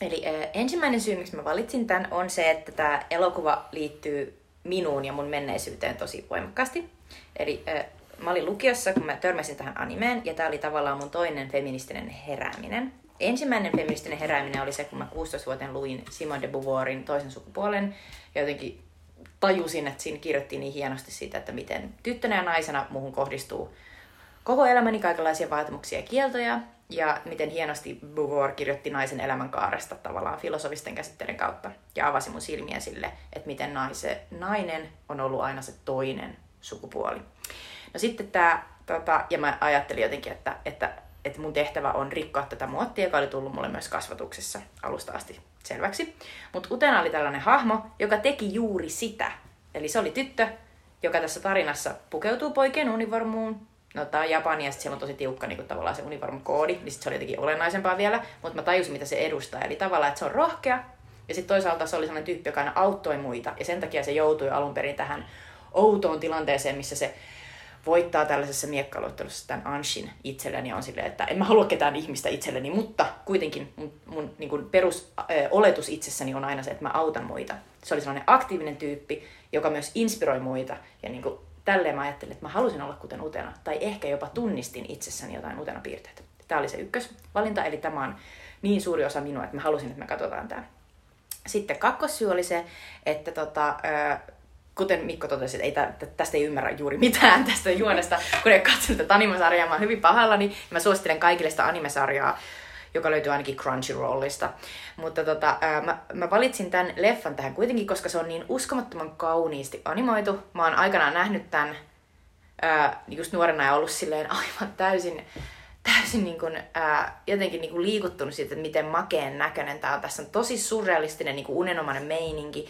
Eli äh, ensimmäinen syy, miksi mä valitsin tämän, on se, että tämä elokuva liittyy minuun ja mun menneisyyteen tosi voimakkaasti. Eli äh, mä olin lukiossa, kun mä törmäsin tähän animeen, ja tämä oli tavallaan mun toinen feministinen herääminen. Ensimmäinen feministinen herääminen oli se, kun mä 16-vuotiaan luin Simone de Beauvoirin toisen sukupuolen, ja jotenkin tajusin, että siinä kirjoittiin niin hienosti siitä, että miten tyttönä ja naisena muuhun kohdistuu koko elämäni kaikenlaisia vaatimuksia ja kieltoja, ja miten hienosti Beauvoir kirjoitti naisen elämänkaaresta tavallaan filosofisten käsitteiden kautta, ja avasi mun silmiä sille, että miten naise, nainen on ollut aina se toinen sukupuoli. No sitten tämä, tota, ja mä ajattelin jotenkin, että, että, että mun tehtävä on rikkoa tätä muottia, joka oli tullut mulle myös kasvatuksessa alusta asti selväksi. Mutta Utena oli tällainen hahmo, joka teki juuri sitä. Eli se oli tyttö, joka tässä tarinassa pukeutuu poikien univormuun. No tää on Japania, ja siellä on tosi tiukka niin tavallaan se univormukoodi, niin sit se oli jotenkin olennaisempaa vielä, mutta mä tajusin, mitä se edustaa. Eli tavallaan, että se on rohkea, ja sitten toisaalta se oli sellainen tyyppi, joka aina auttoi muita, ja sen takia se joutui alun perin tähän outoon tilanteeseen, missä se voittaa tällaisessa miekkailuottelussa tämän Anshin itselleni on silleen, että en mä halua ketään ihmistä itselleni, mutta kuitenkin mun, mun niin kuin perusoletus itsessäni on aina se, että mä autan muita. Se oli sellainen aktiivinen tyyppi, joka myös inspiroi muita. Ja niin kuin, tälleen mä ajattelin, että mä halusin olla kuten Utena, tai ehkä jopa tunnistin itsessäni jotain Utena piirteitä. Tämä oli se ykkösvalinta, eli tämä on niin suuri osa minua, että mä halusin, että me katsotaan tämä. Sitten kakkossyy oli se, että tota, kuten Mikko totesi, että ei tä, tästä ei ymmärrä juuri mitään tästä juonesta, kun ei katsonut tätä animesarjaa, mä oon hyvin pahalla, niin mä suosittelen kaikille sitä animesarjaa, joka löytyy ainakin Crunchyrollista. Mutta tota, ää, mä, mä, valitsin tämän leffan tähän kuitenkin, koska se on niin uskomattoman kauniisti animoitu. Mä oon aikanaan nähnyt tämän ää, just nuorena ja ollut silleen aivan täysin, täysin niin kuin, ää, jotenkin niin liikuttunut siitä, että miten makeen näköinen tämä on. Tässä on tosi surrealistinen niin kuin unenomainen meininki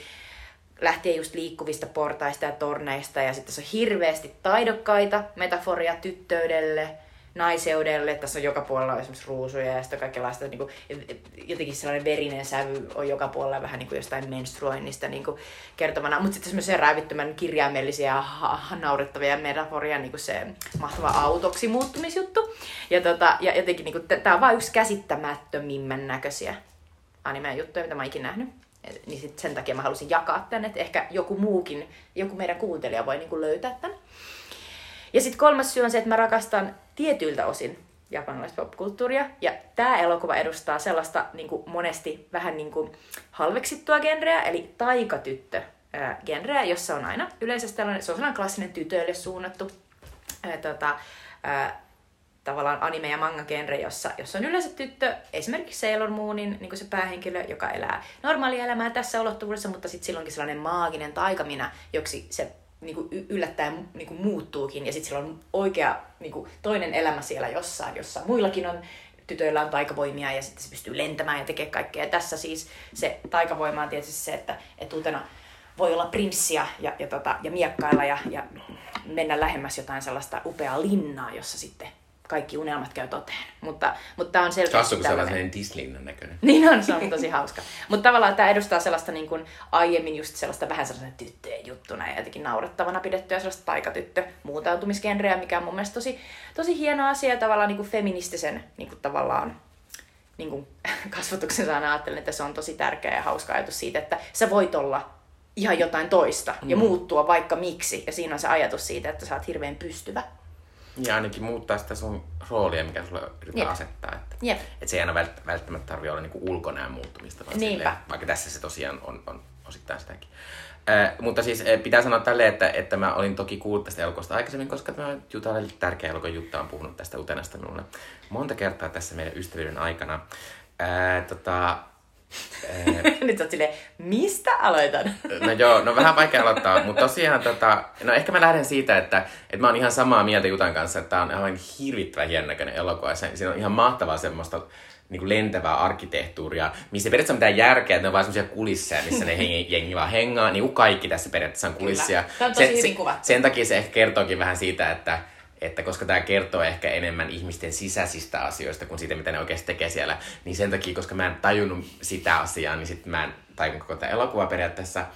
lähtien just liikkuvista portaista ja torneista. Ja sitten tässä on hirveästi taidokkaita metaforia tyttöydelle, naiseudelle. Tässä on joka puolella esimerkiksi ruusuja ja sitten kaikenlaista, niin kuin, jotenkin sellainen verinen sävy on joka puolella vähän niin kuin jostain menstruoinnista niin kuin kertomana. Mutta sitten semmoisia rävittömän kirjaimellisia ja naurettavia metaforia, niin kuin se mahtava autoksi muuttumisjuttu. Ja, tota, ja jotenkin niin kuin, tämä on vain yksi käsittämättömimmän näköisiä anime-juttuja, mitä mä ikinä nähnyt niin sit sen takia mä halusin jakaa tämän, että ehkä joku muukin, joku meidän kuuntelija voi niinku löytää tämän. Ja sitten kolmas syy on se, että mä rakastan tietyiltä osin japanilaista popkulttuuria. Ja tämä elokuva edustaa sellaista niin kuin monesti vähän niin kuin halveksittua genreä, eli taikatyttö genreä, jossa on aina yleensä tällainen, se on sellainen klassinen tytöille suunnattu ää, tota, ää, tavallaan anime- ja manga-genre, jossa, jossa on yleensä tyttö, esimerkiksi Sailor Moonin niin se päähenkilö, joka elää normaalia elämää tässä ulottuvuudessa, mutta sitten silloinkin sellainen maaginen taikamina, joksi se niin kuin yllättäen niin kuin muuttuukin, ja sitten sillä on oikea niin kuin toinen elämä siellä jossain, jossa muillakin on tytöillä on taikavoimia ja sitten se pystyy lentämään ja tekee kaikkea. Ja tässä siis se taikavoima on tietysti se, että, että uutena voi olla prinssiä ja, ja, tota, ja miekkailla ja, ja mennä lähemmäs jotain sellaista upeaa linnaa, jossa sitten kaikki unelmat käy toteen. Mutta, mutta tämä on selkeästi Kassu, kun sellainen Disneyn näköinen. Niin on, se on tosi hauska. Mutta tavallaan tämä edustaa sellaista niin kuin aiemmin just sellaista vähän sellaista tyttöjen juttuna ja jotenkin naurettavana pidettyä sellaista taikatyttö muutautumisgenreä, mikä on mun mielestä tosi, tosi hieno asia ja tavallaan niin kuin feministisen niin kuin tavallaan niin kuin kasvatuksen saana ajattelen, että se on tosi tärkeä ja hauska ajatus siitä, että sä voit olla ihan jotain toista ja mm. muuttua vaikka miksi. Ja siinä on se ajatus siitä, että sä oot hirveän pystyvä. Ja ainakin muuttaa sitä sun roolia, mikä sulle yritetään Jep. asettaa. Että, Jep. että se ei aina välttämättä tarvitse olla niinku ulkonäön muuttumista, vaan silleen, vaikka tässä se tosiaan on, on osittain sitäkin. Äh, mutta siis äh, pitää sanoa tälleen, että, että mä olin toki kuullut tästä elokuvasta aikaisemmin, koska tämä Juta oli tärkeä elokuva. Jutta on puhunut tästä Utenasta minulle monta kertaa tässä meidän ystävyyden aikana. Äh, tota, Nyt sä silleen, mistä aloitan? no joo, no vähän vaikea aloittaa, mutta tosiaan tota, no ehkä mä lähden siitä, että, että mä oon ihan samaa mieltä Jutan kanssa, että tää on aivan hirvittävän hienon näköinen elokuva. Siinä on ihan mahtavaa semmoista niin lentävää arkkitehtuuria, missä ei periaatteessa mitään järkeä, että ne on vaan semmoisia kulisseja, missä ne hengi, jengi vaan hengaa, niin kuin kaikki tässä periaatteessa on kulissia. Kyllä. on tosi sen, hyvin kuvattu. Sen takia se ehkä kertookin vähän siitä, että, että koska tämä kertoo ehkä enemmän ihmisten sisäisistä asioista kuin siitä, mitä ne oikeasti tekee siellä, niin sen takia, koska mä en tajunnut sitä asiaa, niin sitten mä en tajunnut koko tämä elokuva periaatteessa.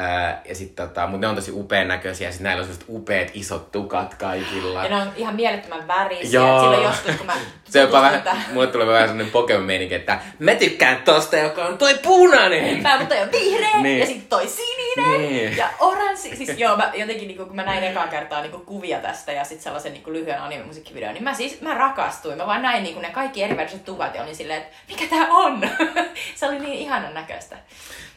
Ää, ja sit tota, mutta ne on tosi upean näköisiä, ja sit näillä on sellaiset upeat isot tukat kaikilla. Ja ne on ihan mielettömän värisiä. Joo. Silloin joskus, kun mä Se on jopa vähän, mulle tulee vähän sellainen Pokemon että mä tykkään tosta, joka on toi punainen. Mä, mutta on vihreä Niin. ja sitten toi sininen Niin. ja oranssi. Siis joo, mä jotenkin niinku, kun mä näin ekaa kertaa niinku kuvia tästä ja sitten sellaisen niinku lyhyen anime-musiikkivideon, niin mä siis mä rakastuin. Mä vaan näin niinku ne kaikki eri väriset tukat ja olin silleen, että mikä tää on? se oli niin ihanan näköistä.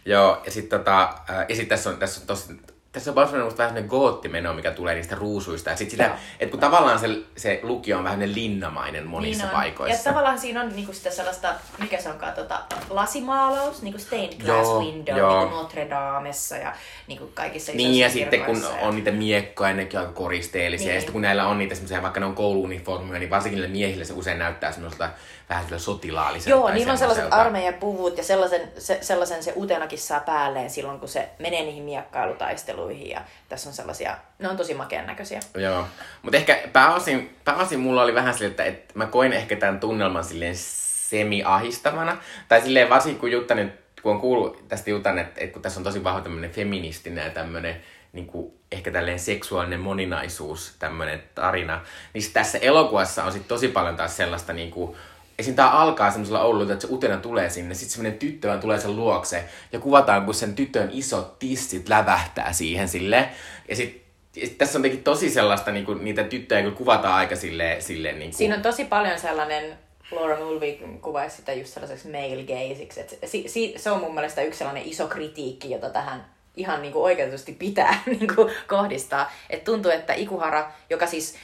Joo, ja sitten tota, ää, ja sit tässä on, tässä on tosi, tässä on paljon semmoinen vähän semmoinen goottimeno, mikä tulee niistä ruusuista. Ja sit sitä, että kun tavallaan se, se lukio on vähän linnamainen monissa Niin on. paikoissa. Ja tavallaan siinä on niinku sitä sellaista, mikä se onkaan, tota, lasimaalaus, niinku stained glass Joo, window, joo. niinku Notre Damessa ja niinku kaikissa Niin, ja sitten kun ja- on niitä miekkoja, nekin on aika koristeellisia. Niin. Ja sitten kun näillä on niitä semmoisia, vaikka ne on kouluuniformuja, niin varsinkin niille miehille se usein näyttää semmoiselta vähän sillä sotilaalliselta. Joo, niillä on sellaiset armeijapuvut ja sellaisen se, sellaisen se utenakin saa päälleen silloin, kun se menee niihin miekkailutaisteluihin. Ja tässä on sellaisia, ne on tosi makean näköisiä. Joo, mutta ehkä pääosin, pääosin mulla oli vähän silleen, että, että mä koin ehkä tämän tunnelman silleen semi-ahistavana. Tai silleen varsinkin kun Jutta nyt, kun on kuullut tästä Jutan, että, että kun tässä on tosi vahva tämmöinen feministinen ja tämmöinen niin kuin, ehkä tälleen seksuaalinen moninaisuus, tämmöinen tarina, niin tässä elokuvassa on sit tosi paljon taas sellaista niin kuin, Esim. tää alkaa semmoisella Oululla, että se utena tulee sinne, sitten semmoinen tyttö tulee sen luokse ja kuvataan, kun sen tytön isot tissit lävähtää siihen sille. Ja sit, ja sit tässä on jotenkin tosi sellaista, niinku, niitä tyttöjä kun kuvataan aika silleen, silleen niinku, Siinä on tosi paljon sellainen, Laura Mulvey kuvaisi sitä just sellaiseksi male gazeiksi. Et si, si, se on mun mielestä yksi sellainen iso kritiikki, jota tähän ihan niin kuin oikeutetusti pitää niin kuin kohdistaa. Et tuntuu, että Ikuhara, joka siis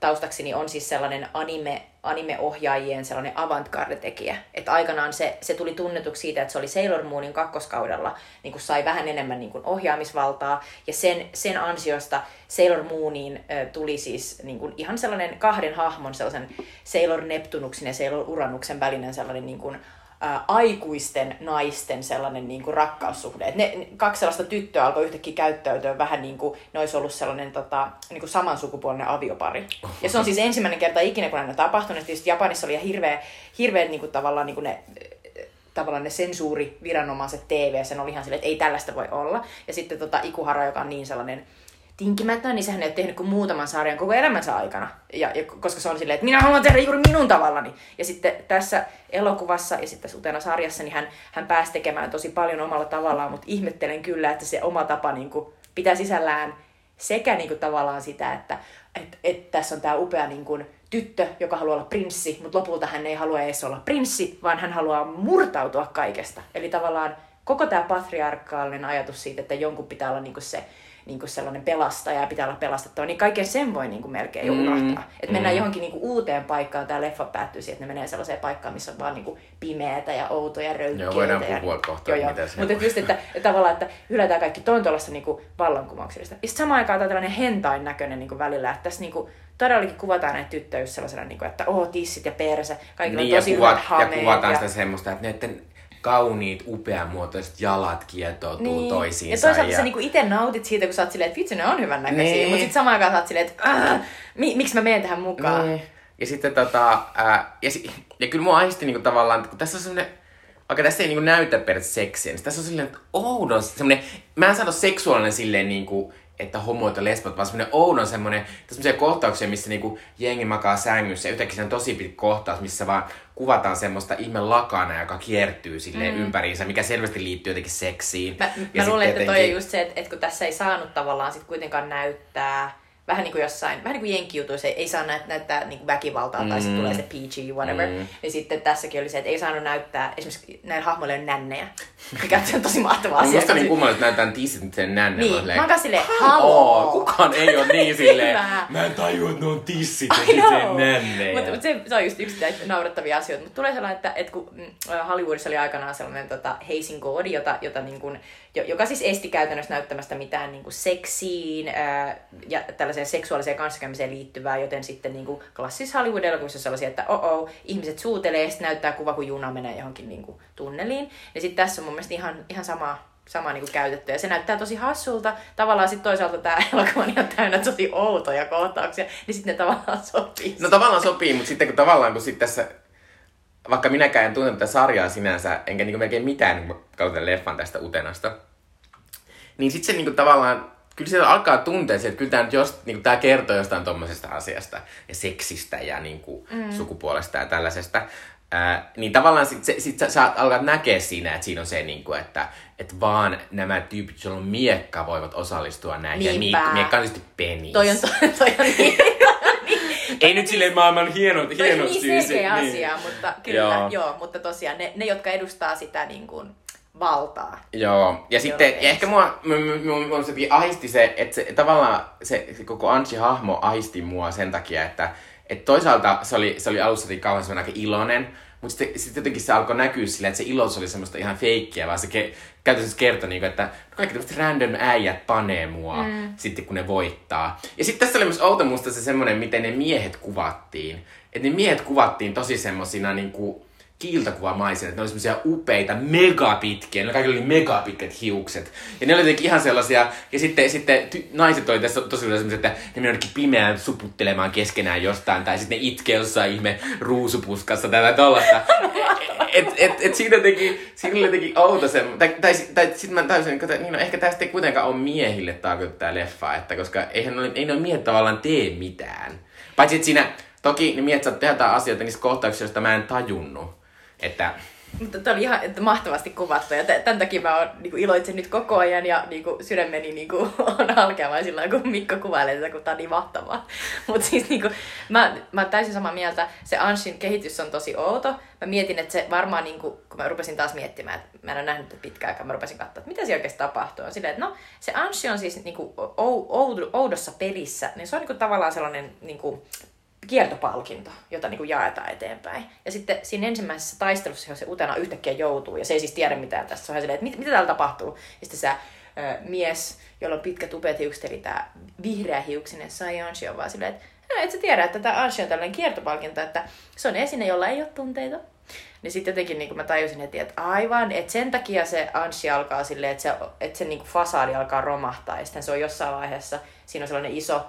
taustakseni on siis sellainen anime, anime-ohjaajien sellainen avantgarde-tekijä. Että aikanaan se, se tuli tunnetuksi siitä, että se oli Sailor Moonin kakkoskaudella, niin kuin sai vähän enemmän niin kuin ohjaamisvaltaa. Ja sen, sen ansiosta Sailor Mooniin ö, tuli siis niin kuin ihan sellainen kahden hahmon, sellaisen Sailor Neptunuksen ja Sailor Uranuksen välinen sellainen niin kuin, aikuisten naisten sellainen niin kuin rakkaussuhde. Et ne, kaksi sellaista tyttöä alkoi yhtäkkiä käyttäytyä vähän niin kuin ne olisi ollut sellainen tota, niin kuin samansukupuolinen aviopari. Ja se on siis ensimmäinen kerta ikinä, kun näin tapahtunut. Tietysti Japanissa oli hirveä, hirveä niin kuin tavallaan niin kuin ne tavallaan ne sensuuriviranomaiset TV, sen oli ihan silleen, että ei tällaista voi olla. Ja sitten tota Ikuhara, joka on niin sellainen tinkimätön, niin sehän ei ole tehnyt kuin muutaman sarjan koko elämänsä aikana. Ja, ja koska se on silleen, että minä haluan tehdä juuri minun tavallani. Ja sitten tässä elokuvassa ja sitten tässä sarjassa, niin hän, hän pääsi tekemään tosi paljon omalla tavallaan, mutta ihmettelen kyllä, että se oma tapa niin kuin, pitää sisällään sekä niin kuin, tavallaan sitä, että et, et tässä on tämä upea niin kuin, tyttö, joka haluaa olla prinssi, mutta lopulta hän ei halua edes olla prinssi, vaan hän haluaa murtautua kaikesta. Eli tavallaan koko tämä patriarkaalinen ajatus siitä, että jonkun pitää olla niinku se niinku sellainen pelastaja ja pitää olla pelastettava, niin kaiken sen voi niinku melkein jo Mm, unohtaa. Että mennään mm. johonkin niinku uuteen paikkaan, tämä leffa päättyy siihen, että ne menee sellaiseen paikkaan, missä on vaan niinku pimeätä ja outoja röykkeitä. Joo, voidaan ja, puhua kohta, joo, joo. Mutta just, että, että tavallaan, että hylätään kaikki, toi on tuollaista niinku vallankumouksellista. Ja samaan aikaan tämä on tällainen hentain näköinen niinku välillä, että tässä niinku, todellakin kuvataan näitä tyttöjä just sellaisena, niinku, että oh, tissit ja perse, kaikilla niin, on tosi ja, kuvat, ja kuvataan sitä semmoista, että näiden kauniit, upeamuotoiset jalat kietoutuu niin. toisiinsa. Ja toisaalta sä niinku itse nautit siitä, kun sä oot silleen, että vitsi, ne on hyvän näköisiä. Niin. Mutta sitten samaan aikaan sä oot silleen, että "Ah, mi- miksi mä menen tähän mukaan? Niin. Ja sitten tota, ää, ja, si- ja kyllä mua ahisti niinku tavallaan, että kun tässä on semmoinen, vaikka tässä ei niinku näytä periaatteessa seksiä, niin tässä on silleen, että oudon semmoinen, mä en sano seksuaalinen silleen niinku, että homoit ja lesbot, vaan semmoinen oudon semmoinen, semmoisia kohtauksia, missä niinku jengi makaa sängyssä, ja yhtäkkiä se on tosi pitkä kohtaus, missä vaan kuvataan semmoista ihme lakana, joka kiertyy silleen mm. ympäriinsä, mikä selvästi liittyy jotenkin seksiin. Mä, Ja mä luulen, että toi on jotenkin- just se, että, että kun tässä ei saanut tavallaan sit kuitenkaan näyttää, vähän niin kuin jossain, vähän niin kuin jenkkijutuissa, ei, ei saa näyttää, näyttää niin kuin väkivaltaa, mm. tai sitten tulee se PG, whatever. Mm. Ja sitten tässäkin oli se, että ei saanut näyttää, esimerkiksi näillä hahmoilla on nännejä, mikä on tosi mahtava asia. Musta on niin kummallista, että näytetään tissit sen nännen. Niin, silleen, mä oon kanssa silleen, Oo, haloo. kukaan ei ole niin silleen, mä en tajua, että ne on tissit ja I sit know. sen nännejä. Mutta mut se, se, on just yksi näitä naurettavia asioita. Mutta tulee sellainen, että, että kun mm, Hollywoodissa oli aikanaan sellainen tota, hazing code, jota, jota niin jo- joka siis esti käytännössä näyttämästä mitään niin kuin seksiin ää, ja tällaiseen seksuaaliseen kanssakäymiseen liittyvää, joten sitten niin klassisissa Hollywood-elokuvissa sellaisia, että oh, oh ihmiset suutelee ja sitten näyttää kuva, kun juna menee johonkin niin kuin tunneliin. Ja sitten tässä on mun mielestä ihan, ihan sama, sama niin kuin käytetty. Ja se näyttää tosi hassulta. Tavallaan sitten toisaalta tämä elokuva on ihan täynnä tosi outoja kohtauksia, niin sitten ne tavallaan sopii. No tavallaan sopii, mutta sitten kun tavallaan kun sit tässä, vaikka minäkään en tunne tätä sarjaa sinänsä, enkä niinku melkein mitään, kun tämän leffan tästä Utenasta, niin sitten se niinku tavallaan, kyllä siellä alkaa tuntea että kyllä tämä, just, niinku, tää kertoo jostain tuommoisesta asiasta ja seksistä ja niinku, mm. sukupuolesta ja tällaisesta. Ää, niin tavallaan sit, se, sit sä, sä alkat näkeä siinä, että siinä on se, niinku, että et vaan nämä tyypit, joilla on miekka, voivat osallistua näihin. Niinpä. Ja miekka, miekka on tietysti penis. Toi on, toi, toi on niin... Ei nyt silleen maailman hieno, hieno on niin syy. selkeä niin. asia, mutta kyllä, joo. joo mutta tosiaan ne, ne, jotka edustaa sitä niin kuin, valtaa. Joo, ja sitten ja ehkä mua, mua, mua, se ahisti se, että se, tavallaan se, se koko Anchi-hahmo ahisti mua sen takia, että et toisaalta se oli, se oli alussa jotenkin kauhean semmoinen aika iloinen, mutta sitten sit jotenkin se alkoi näkyä silleen, että se iloisuus oli semmoista ihan feikkiä, vaan se ke, käytännössä kertoi, niinku, että kaikki tämmöiset random äijät panee mua mm. sitten, kun ne voittaa. Ja sitten tässä oli myös outo musta se semmoinen, miten ne miehet kuvattiin. Että ne miehet kuvattiin tosi semmosina niinku, kiiltokuvamaisia, että ne oli semmoisia upeita, megapitkiä, ne kaikilla oli megapitkät hiukset. Ja ne oli jotenkin ihan sellaisia, ja sitten, sitten ty- naiset oli tässä tosi semmoisia, että ne meni jonnekin pimeään suputtelemaan keskenään jostain, tai sitten ne itkee jossain ihme ruusupuskassa tai tollaista. Et, et, et siinä jotenkin, siinä oli jotenkin outo se, tai, tai, tai sitten mä täysin, että niin no, ehkä tästä ei kuitenkaan ole miehille tarkoitettu tää leffa, että koska eihän ne, ei ne miehet tavallaan tee mitään. Paitsi että siinä, toki ne miehet saa tehdä asioita niissä kohtauksissa, joista mä en tajunnut. Että Mutta tämä oli ihan että mahtavasti kuvattu ja tämän takia mä oon, niin iloitsen nyt koko ajan ja niin kuin, sydämeni niin kuin, on halkeava sillä kun Mikko kuvailee tätä, kun tämä on niin mahtavaa. Mutta siis niin kuin, mä, mä oon täysin samaa mieltä, se Anshin kehitys on tosi outo. Mä mietin, että se varmaan, niin kuin, kun mä rupesin taas miettimään, että mä en ole nähnyt pitkään aikaa, mä rupesin katsoa, että mitä siellä oikeasti tapahtuu. On silleen, että no, se Anshi on siis niin kuin, ou, ou, oudossa pelissä, niin se on niin kuin, tavallaan sellainen niin kuin, kiertopalkinto, jota niin kuin jaetaan eteenpäin. Ja sitten siinä ensimmäisessä taistelussa, johon se Utena yhtäkkiä joutuu, ja se ei siis tiedä mitään tästä, se on silleen, että mit, mitä täällä tapahtuu. Ja sitten se ö, mies, jolla on pitkät upeat hiukset, eli tämä vihreä hiuksinen Sayanshi on vaan silleen, että "Hä, et sä tiedä, että tämä Anshi on tällainen kiertopalkinto, että se on esine, jolla ei ole tunteita. Niin sitten jotenkin niin mä tajusin heti, että aivan, että sen takia se Anshi alkaa silleen, että se, että se niin kuin fasadi alkaa romahtaa, ja sitten se on jossain vaiheessa, siinä on sellainen iso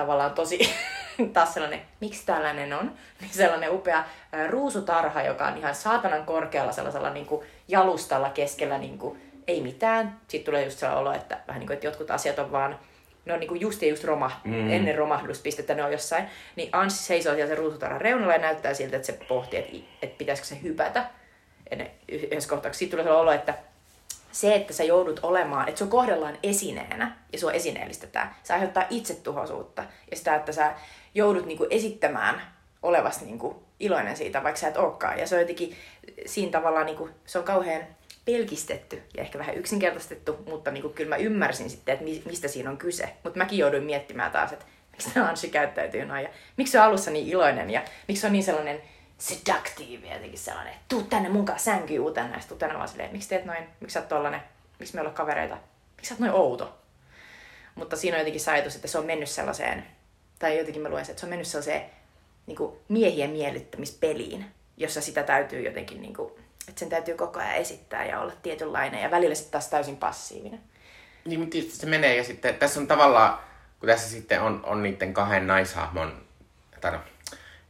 tavallaan tosi taas sellainen, miksi tällainen on, niin sellainen upea ruusutarha, joka on ihan saatanan korkealla sellaisella niin kuin jalustalla keskellä niin kuin, ei mitään. Sitten tulee just sellainen olo, että vähän niin kuin, että jotkut asiat on vaan, ne on niin kuin just ja just romaht, mm. ennen romahduspistettä ne on jossain. Niin Anssi seisoo siellä sen ruusutarhan reunalla ja näyttää siltä, että se pohtii, että, että pitäisikö se hypätä. Ja ne yhdessä kohtaa, sitten tulee sellainen olo, että se, että sä joudut olemaan, että sua kohdellaan esineenä ja sua esineellistetään, se aiheuttaa itsetuhoisuutta. Ja sitä, että sä joudut niinku esittämään olevasi niinku iloinen siitä, vaikka sä et olekaan. Ja se on jotenkin siinä tavallaan, niinku, se on kauhean pelkistetty ja ehkä vähän yksinkertaistettu, mutta niinku, kyllä mä ymmärsin sitten, että mi- mistä siinä on kyse. Mutta mäkin jouduin miettimään taas, että miksi tämä Anshi käyttäytyy noin ja miksi se on alussa niin iloinen ja miksi se on niin sellainen seductive jotenkin sellainen, että tuu tänne mun kanssa sänkyyn uutena ja sitten tänne vaan silleen, miksi teet noin, miksi sä oot tollanen, miksi me ollaan kavereita, miksi sä oot noin outo. Mutta siinä on jotenkin se ajatus, että se on mennyt sellaiseen, tai jotenkin mä luen sen, että se on mennyt sellaiseen niin kuin miehien miellyttämispeliin, jossa sitä täytyy jotenkin, niin kuin, että sen täytyy koko ajan esittää ja olla tietynlainen ja välillä sitten taas täysin passiivinen. Niin, mutta tietysti se menee ja sitten tässä on tavallaan, kun tässä sitten on, on niiden kahden naishahmon, tai no,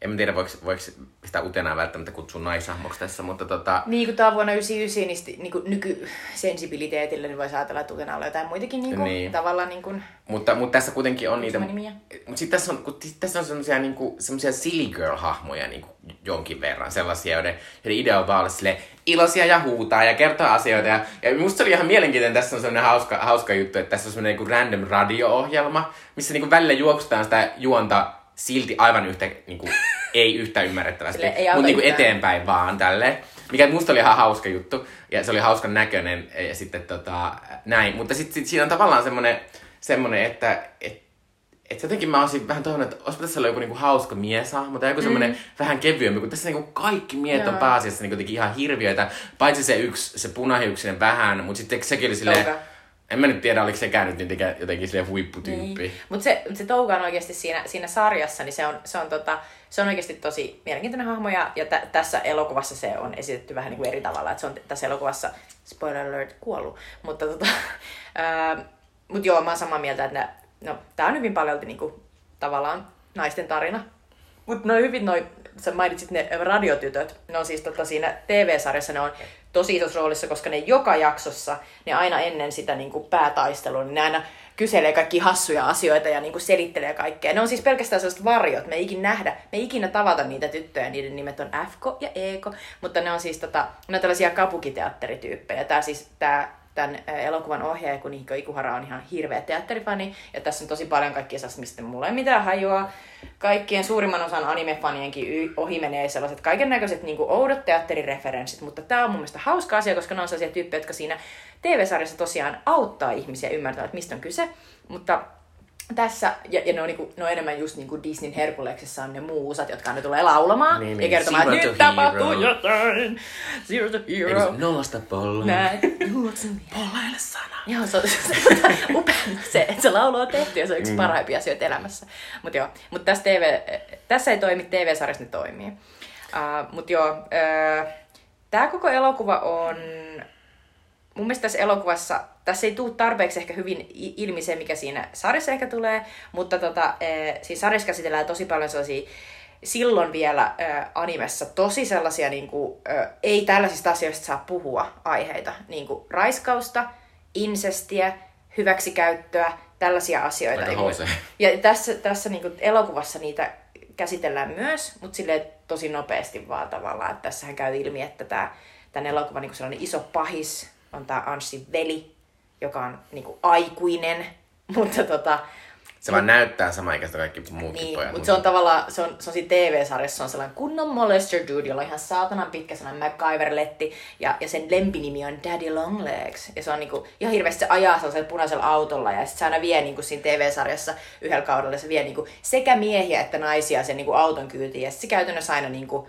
en tiedä voiko, voiko sitä utenaa välttämättä kutsua naishahmoksi tässä, mutta tota, Niin kuin tämä on vuonna 99, niin, niin kuin nykysensibiliteetillä niin voisi ajatella, että Utena on jotain muitakin niin kuin, Niin. niin. tavallaan niin kuin, mutta, mutta tässä kuitenkin on niitä, nimiä. mutta sitten tässä on, sit tässä on semmoisia niinku, semmoisia silly girl-hahmoja niinku, jonkin verran, sellaisia, joiden, joiden idea on vaan olla silleen iloisia ja huutaa ja kertoa asioita. Ja, ja musta se oli ihan mielenkiintoinen, tässä on semmoinen hauska, hauska juttu, että tässä on semmoinen niinku random radio-ohjelma, missä niinku välillä juoksutaan sitä juonta silti aivan yhtä, niinku, ei yhtä ymmärrettävästi, mutta niinku yhtään. eteenpäin vaan tälleen. Mikä musta oli ihan hauska juttu, ja se oli hauskan näköinen, ja sitten tota, näin. Mutta sitten sit siinä on tavallaan semmoinen, semmoinen että et, et jotenkin mä olisin vähän toivonut, että olisipa tässä ollut joku niinku hauska mieshahmo tai joku semmoinen vähän kevyempi, kun tässä niinku kaikki miehet on pääasiassa niinku ihan hirviöitä, paitsi se yksi, se punahiuksinen vähän, mutta sitten sekin oli silleen, Touka. En mä nyt tiedä, oliko sekään nyt jotenkin, jotenkin silleen huipputyyppi. Niin. Mutta se, se Touka on oikeasti siinä, siinä sarjassa, niin se on, se on, tota, se on oikeasti tosi mielenkiintoinen hahmo ja, ja tä, tässä elokuvassa se on esitetty vähän niin kuin eri tavalla. Että se on tässä elokuvassa, spoiler alert, kuollut. Mutta tota, ää, mut joo, mä oon samaa mieltä, että no, tää on hyvin paljon niin kuin, tavallaan naisten tarina. Mutta noin hyvin noin, sä mainitsit ne radiotytöt, ne on siis tota siinä TV-sarjassa, ne on tosi isossa roolissa, koska ne joka jaksossa, ne aina ennen sitä niin kuin päätaistelua, niin ne aina kyselee kaikki hassuja asioita ja niin kuin selittelee kaikkea. Ne on siis pelkästään sellaiset varjot, me ei ikinä nähdä, me ei ikinä tavata niitä tyttöjä, niiden nimet on Fko ja Eko, mutta ne on siis tota, ne on tällaisia kapukiteatterityyppejä. Tää siis, tää tämän elokuvan ohjaaja Kunihiko Ikuhara on ihan hirveä teatterifani, ja tässä on tosi paljon kaikkia sellaista, mistä mulla ei mitään hajua. Kaikkien suurimman osan animefanienkin ohi menee sellaiset kaiken näköiset niin oudot teatterireferenssit, mutta tämä on mun mielestä hauska asia, koska ne on sellaisia tyyppejä, jotka siinä TV-sarjassa tosiaan auttaa ihmisiä ymmärtämään, että mistä on kyse, mutta tässä, ja, ja ne, on niinku, ne on enemmän just niinku Disneyn Herkuleksessa on ne muusat, jotka ne tulee laulamaan Niin, ja kertomaan, että nyt tapahtuu jotain. Zero to Eikö hero. se nollasta pollaan? Näin. Juoksen Pollaille sana. Joo, se on se, upea, se, että se laulu on tehty ja se on yksi parhaimpia asioita elämässä. Mutta joo, mut tässä, TV, tässä ei toimi, TV-sarjassa ne toimii. Uh, Mutta joo, uh, tämä koko elokuva on, mun mielestä tässä elokuvassa, tässä ei tule tarpeeksi ehkä hyvin ilmi se, mikä siinä sarjassa ehkä tulee, mutta tota, eh, siinä sarjassa käsitellään tosi paljon sellaisia silloin vielä äh, animessa tosi sellaisia, niin kuin, äh, ei tällaisista asioista saa puhua aiheita, niin kuin raiskausta, insestiä, hyväksikäyttöä, tällaisia asioita. Aika Niin kuin- ja tässä, tässä niin kuin elokuvassa niitä käsitellään myös, mutta sille tosi nopeasti vaan tavallaan, että tässähän käy ilmi, että tämä, tämän elokuvan niin sellainen iso pahis on tämä Anssin veli, joka on niin kuin aikuinen, mutta tota, Se vaan näyttää samaikäistä kaikki muutkin niin, pojat. mutta se on tavallaan, se on, se on siinä TV-sarjassa, se on sellainen kunnon molester dude, jolla on ihan saatanan pitkä sellainen MacGyver-letti, ja, ja sen lempinimi on Daddy Longlegs. Ja se on niinku, ihan hirveästi se ajaa sellaisella punaisella autolla, ja sitten se aina vie niinku siinä TV-sarjassa yhdellä kaudella, se vie niinku sekä miehiä että naisia sen niinku auton kyytiin, ja se käytännössä aina niinku,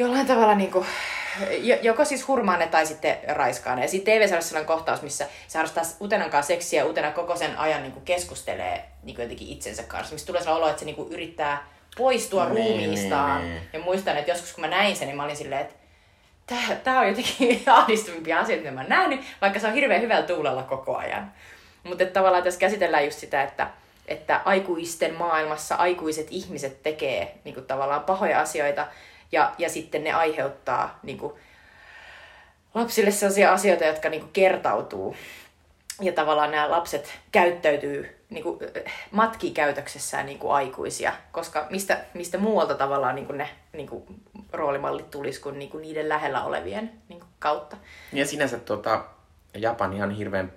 jollain tavalla niinku, jo- joko siis hurmaane tai sitten raiskaane. Ja sitten TV-sarjassa on kohtaus, missä se harrastaa Utenan kanssa seksiä ja Utena koko sen ajan niinku keskustelee niinku jotenkin itsensä kanssa. Mistä tulee sellainen olo, että se niinku yrittää poistua Niin, ruumiistaan. niin, niin. Ja muistan, että joskus kun mä näin sen, niin mä olin silleen, että tää, tää on jotenkin ahdistuvimpia asioita, mitä mä oon nähnyt, vaikka se on hirveän hyvällä tuulella koko ajan. Mutta tavallaan tässä käsitellään just sitä, että, että aikuisten maailmassa aikuiset ihmiset tekee niin kuin, tavallaan pahoja asioita ja, ja sitten ne aiheuttaa niin kuin, lapsille sellaisia asioita, jotka niin kuin, kertautuu. Ja tavallaan nämä lapset käyttäytyy niin kuin, matkii käytöksessään niin kuin aikuisia, koska mistä, mistä muualta tavallaan niin kuin ne niin kuin, roolimallit tulisi kuin, niin kuin niiden lähellä olevien niin kuin, kautta. Ja sinänsä tuota, Japani on hirveän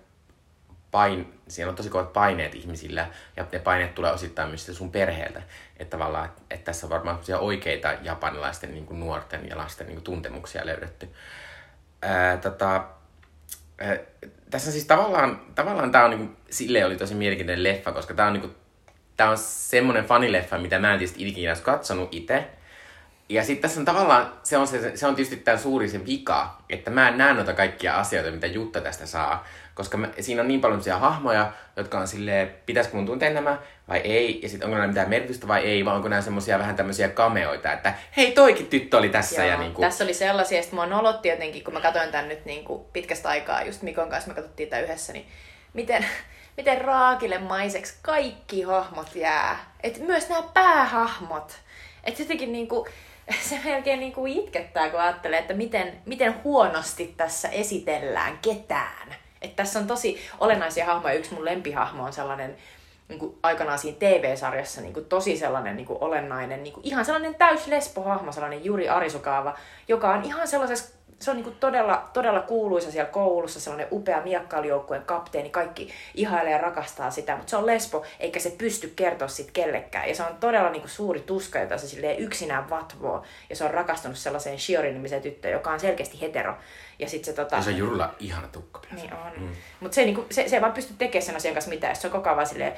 pain, siellä on tosi kovat paineet ihmisillä, ja ne paineet tulee osittain myös sun perheeltä. Että tavallaan, että, tässä on varmaan oikeita japanilaisten niin kuin nuorten ja lasten niin kuin tuntemuksia löydetty. Ää, tota, ää, tässä siis tavallaan, tavallaan tämä on niin kuin, silleen oli tosi mielenkiintoinen leffa, koska tämä on, niin kuin, tää on semmoinen fanileffa, mitä mä en tietysti ikinä edes katsonut itse. Ja sitten tässä on tavallaan, se on, se, se on tietysti tämä suuri se vika, että mä en näe noita kaikkia asioita, mitä Jutta tästä saa. Koska mä, siinä on niin paljon sellaisia hahmoja, jotka on silleen, pitäisikö mun tuntea nämä vai ei, ja sitten onko näillä mitään merkitystä vai ei, vai onko nämä semmoisia vähän tämmöisiä kameoita, että hei toikin tyttö oli tässä Joo, ja niinku... Tässä oli sellaisia, että mua nolotti jotenkin, kun mä katsoin tämän nyt niin kuin pitkästä aikaa, just Mikon kanssa me katsottiin tätä yhdessä, niin miten, miten raakille maiseksi kaikki hahmot jää. Et myös nämä päähahmot. Et jotenkin niin kuin, se melkein niin kuin itkettää, kun ajattelee, että miten, miten huonosti tässä esitellään ketään. Et tässä on tosi olennaisia hahmoja. Yksi mun lempihahmo on sellainen, niin kuin aikanaan siinä TV-sarjassa niin kuin tosi sellainen niin kuin olennainen, niin kuin ihan sellainen täys lesbohahmo, sellainen Juri Arisukaava, joka on ihan sellaisessa, se on niin kuin todella, todella kuuluisa siellä koulussa, sellainen upea miekkailijoukkueen kapteeni, kaikki ihailee ja rakastaa sitä, mutta se on lesbo, eikä se pysty kertoa siitä kellekään. Ja se on todella niin kuin suuri tuska, jota se yksinään vatvoo, ja se on rakastunut sellaiseen Shiorin-nimiseen tyttöön, joka on selkeästi hetero. Ja sit se tota... Ja se on Jurulla ihana tukka. Niin on. Mm. Mutta se, ei niinku, se, se ei vaan pysty tekemään sen asian kanssa mitään. Se on koko ajan vaan silleen,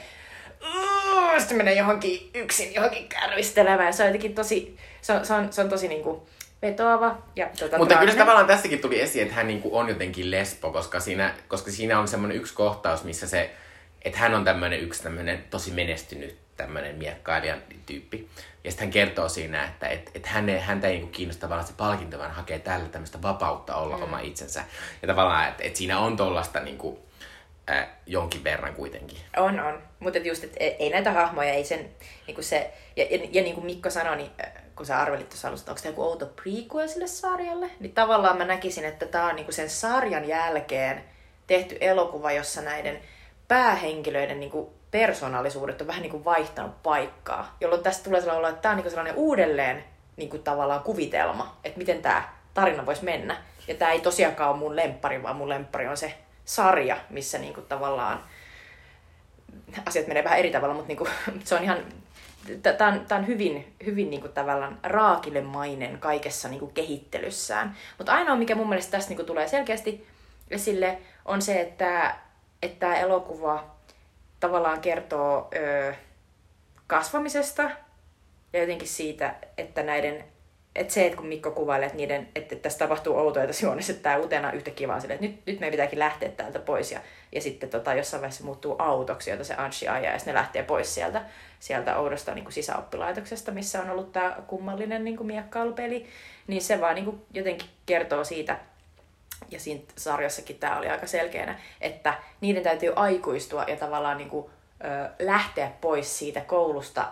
sitten menee johonkin yksin, johonkin kärvistelemään. Se on jotenkin tosi, se on, se on, se on tosi niinku vetoava. Ja, tota, Mutta kyllä tavallaan tästäkin tuli esiin, että hän niinku on jotenkin lesbo, koska siinä, koska siinä on semmoinen yksi kohtaus, missä se, että hän on tämmöinen yksi tämmöinen tosi menestynyt tämmöinen miekkailijan tyyppi. Ja sitten hän kertoo siinä, että et, et häne, häntä ei niinku kiinnosta tavallaan se palkinto, vaan hakee tällä tämmöistä vapautta olla mm. oma itsensä. Ja tavallaan, että et siinä on tollasta niinku, äh, jonkin verran kuitenkin. On, on. Mutta just, et ei näitä hahmoja, ei sen, niinku se, ja, ja, ja niin kuin Mikko sanoi, niin kun sä arvelit tuossa alussa, että onko tämä joku outo prequel sille sarjalle, niin tavallaan mä näkisin, että tämä on niinku sen sarjan jälkeen tehty elokuva, jossa näiden päähenkilöiden niinku persoonallisuudet on vähän niinku vaihtanut paikkaa, jolloin tästä tulee sellainen olo, että tämä on niinku sellainen uudelleen niinku tavallaan kuvitelma, että miten tämä tarina voisi mennä. Ja tämä ei tosiaankaan ole mun lemppari, vaan mun lemppari on se sarja, missä niinku tavallaan asiat menee vähän eri tavalla, mutta niinku, se on ihan tämä on, tää on hyvin, hyvin niinku tavallaan raakilemainen kaikessa niinku kehittelyssään. Mutta ainoa, mikä mun mielestä tässä niinku tulee selkeästi esille, on se, että tämä elokuva tavallaan kertoo ö, kasvamisesta ja jotenkin siitä, että näiden että se, että kun Mikko kuvailee, että, niiden, että tässä tapahtuu outoja tässä juonessa, että tämä utena yhtäkkiä vaan silleen, että nyt, nyt meidän pitääkin lähteä täältä pois. Ja, ja sitten tota, jossain vaiheessa muuttuu autoksi, jota se Anshi ajaa, ja ne lähtee pois sieltä, sieltä oudosta niin kuin sisäoppilaitoksesta, missä on ollut tämä kummallinen niin kuin miekkailupeli. Niin se vaan niin kuin jotenkin kertoo siitä, ja siinä sarjassakin tämä oli aika selkeänä, että niiden täytyy aikuistua ja tavallaan niin kuin, ö, lähteä pois siitä koulusta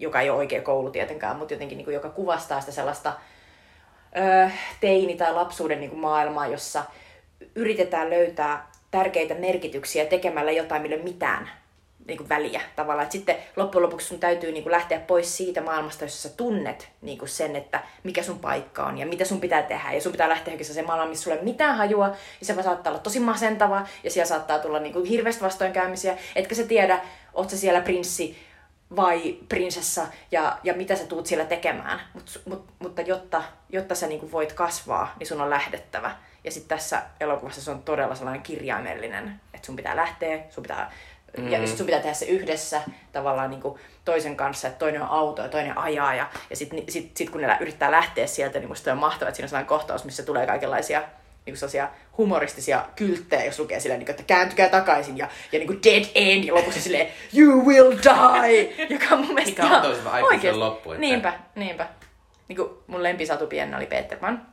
joka ei ole oikea koulu tietenkään, mutta jotenkin niin kuin, joka kuvastaa sitä sellaista ö, teini- tai lapsuuden niin kuin maailmaa, jossa yritetään löytää tärkeitä merkityksiä tekemällä jotain, millä mitään niin kuin väliä tavallaan. Et sitten loppujen lopuksi sun täytyy niin kuin lähteä pois siitä maailmasta, jossa sä tunnet niin kuin sen, että mikä sun paikka on ja mitä sun pitää tehdä. Ja sun pitää lähteä se maailma, missä sulle ei mitään hajua. Ja se saattaa olla tosi masentava ja siellä saattaa tulla niin kuin hirveästi vastoinkäymisiä. Etkä sä tiedä, oot sä siellä prinssi vai prinsessa ja, ja mitä sä tuut siellä tekemään. Mut, mut, mutta jotta, jotta sä niinku voit kasvaa, niin sun on lähdettävä. Ja sitten tässä elokuvassa se on todella sellainen kirjaimellinen, että sun pitää lähteä, sun pitää, mm. ja sit sun pitää tehdä se yhdessä tavallaan niinku toisen kanssa, että toinen on auto ja toinen ajaa. Ja, ja sitten sit, sit kun ne yrittää lähteä sieltä, niin musta on mahtavaa, että siinä on sellainen kohtaus, missä tulee kaikenlaisia niin sellaisia humoristisia kylttejä, jos lukee silleen, niin että kääntykää takaisin ja, ja niin kuin dead end ja lopussa silleen you will die, joka on mun mielestä Mikä on toisella aikuisen loppu. Että... Niinpä, niinpä. Niin kuin mun lempisatu pienenä oli Peterman,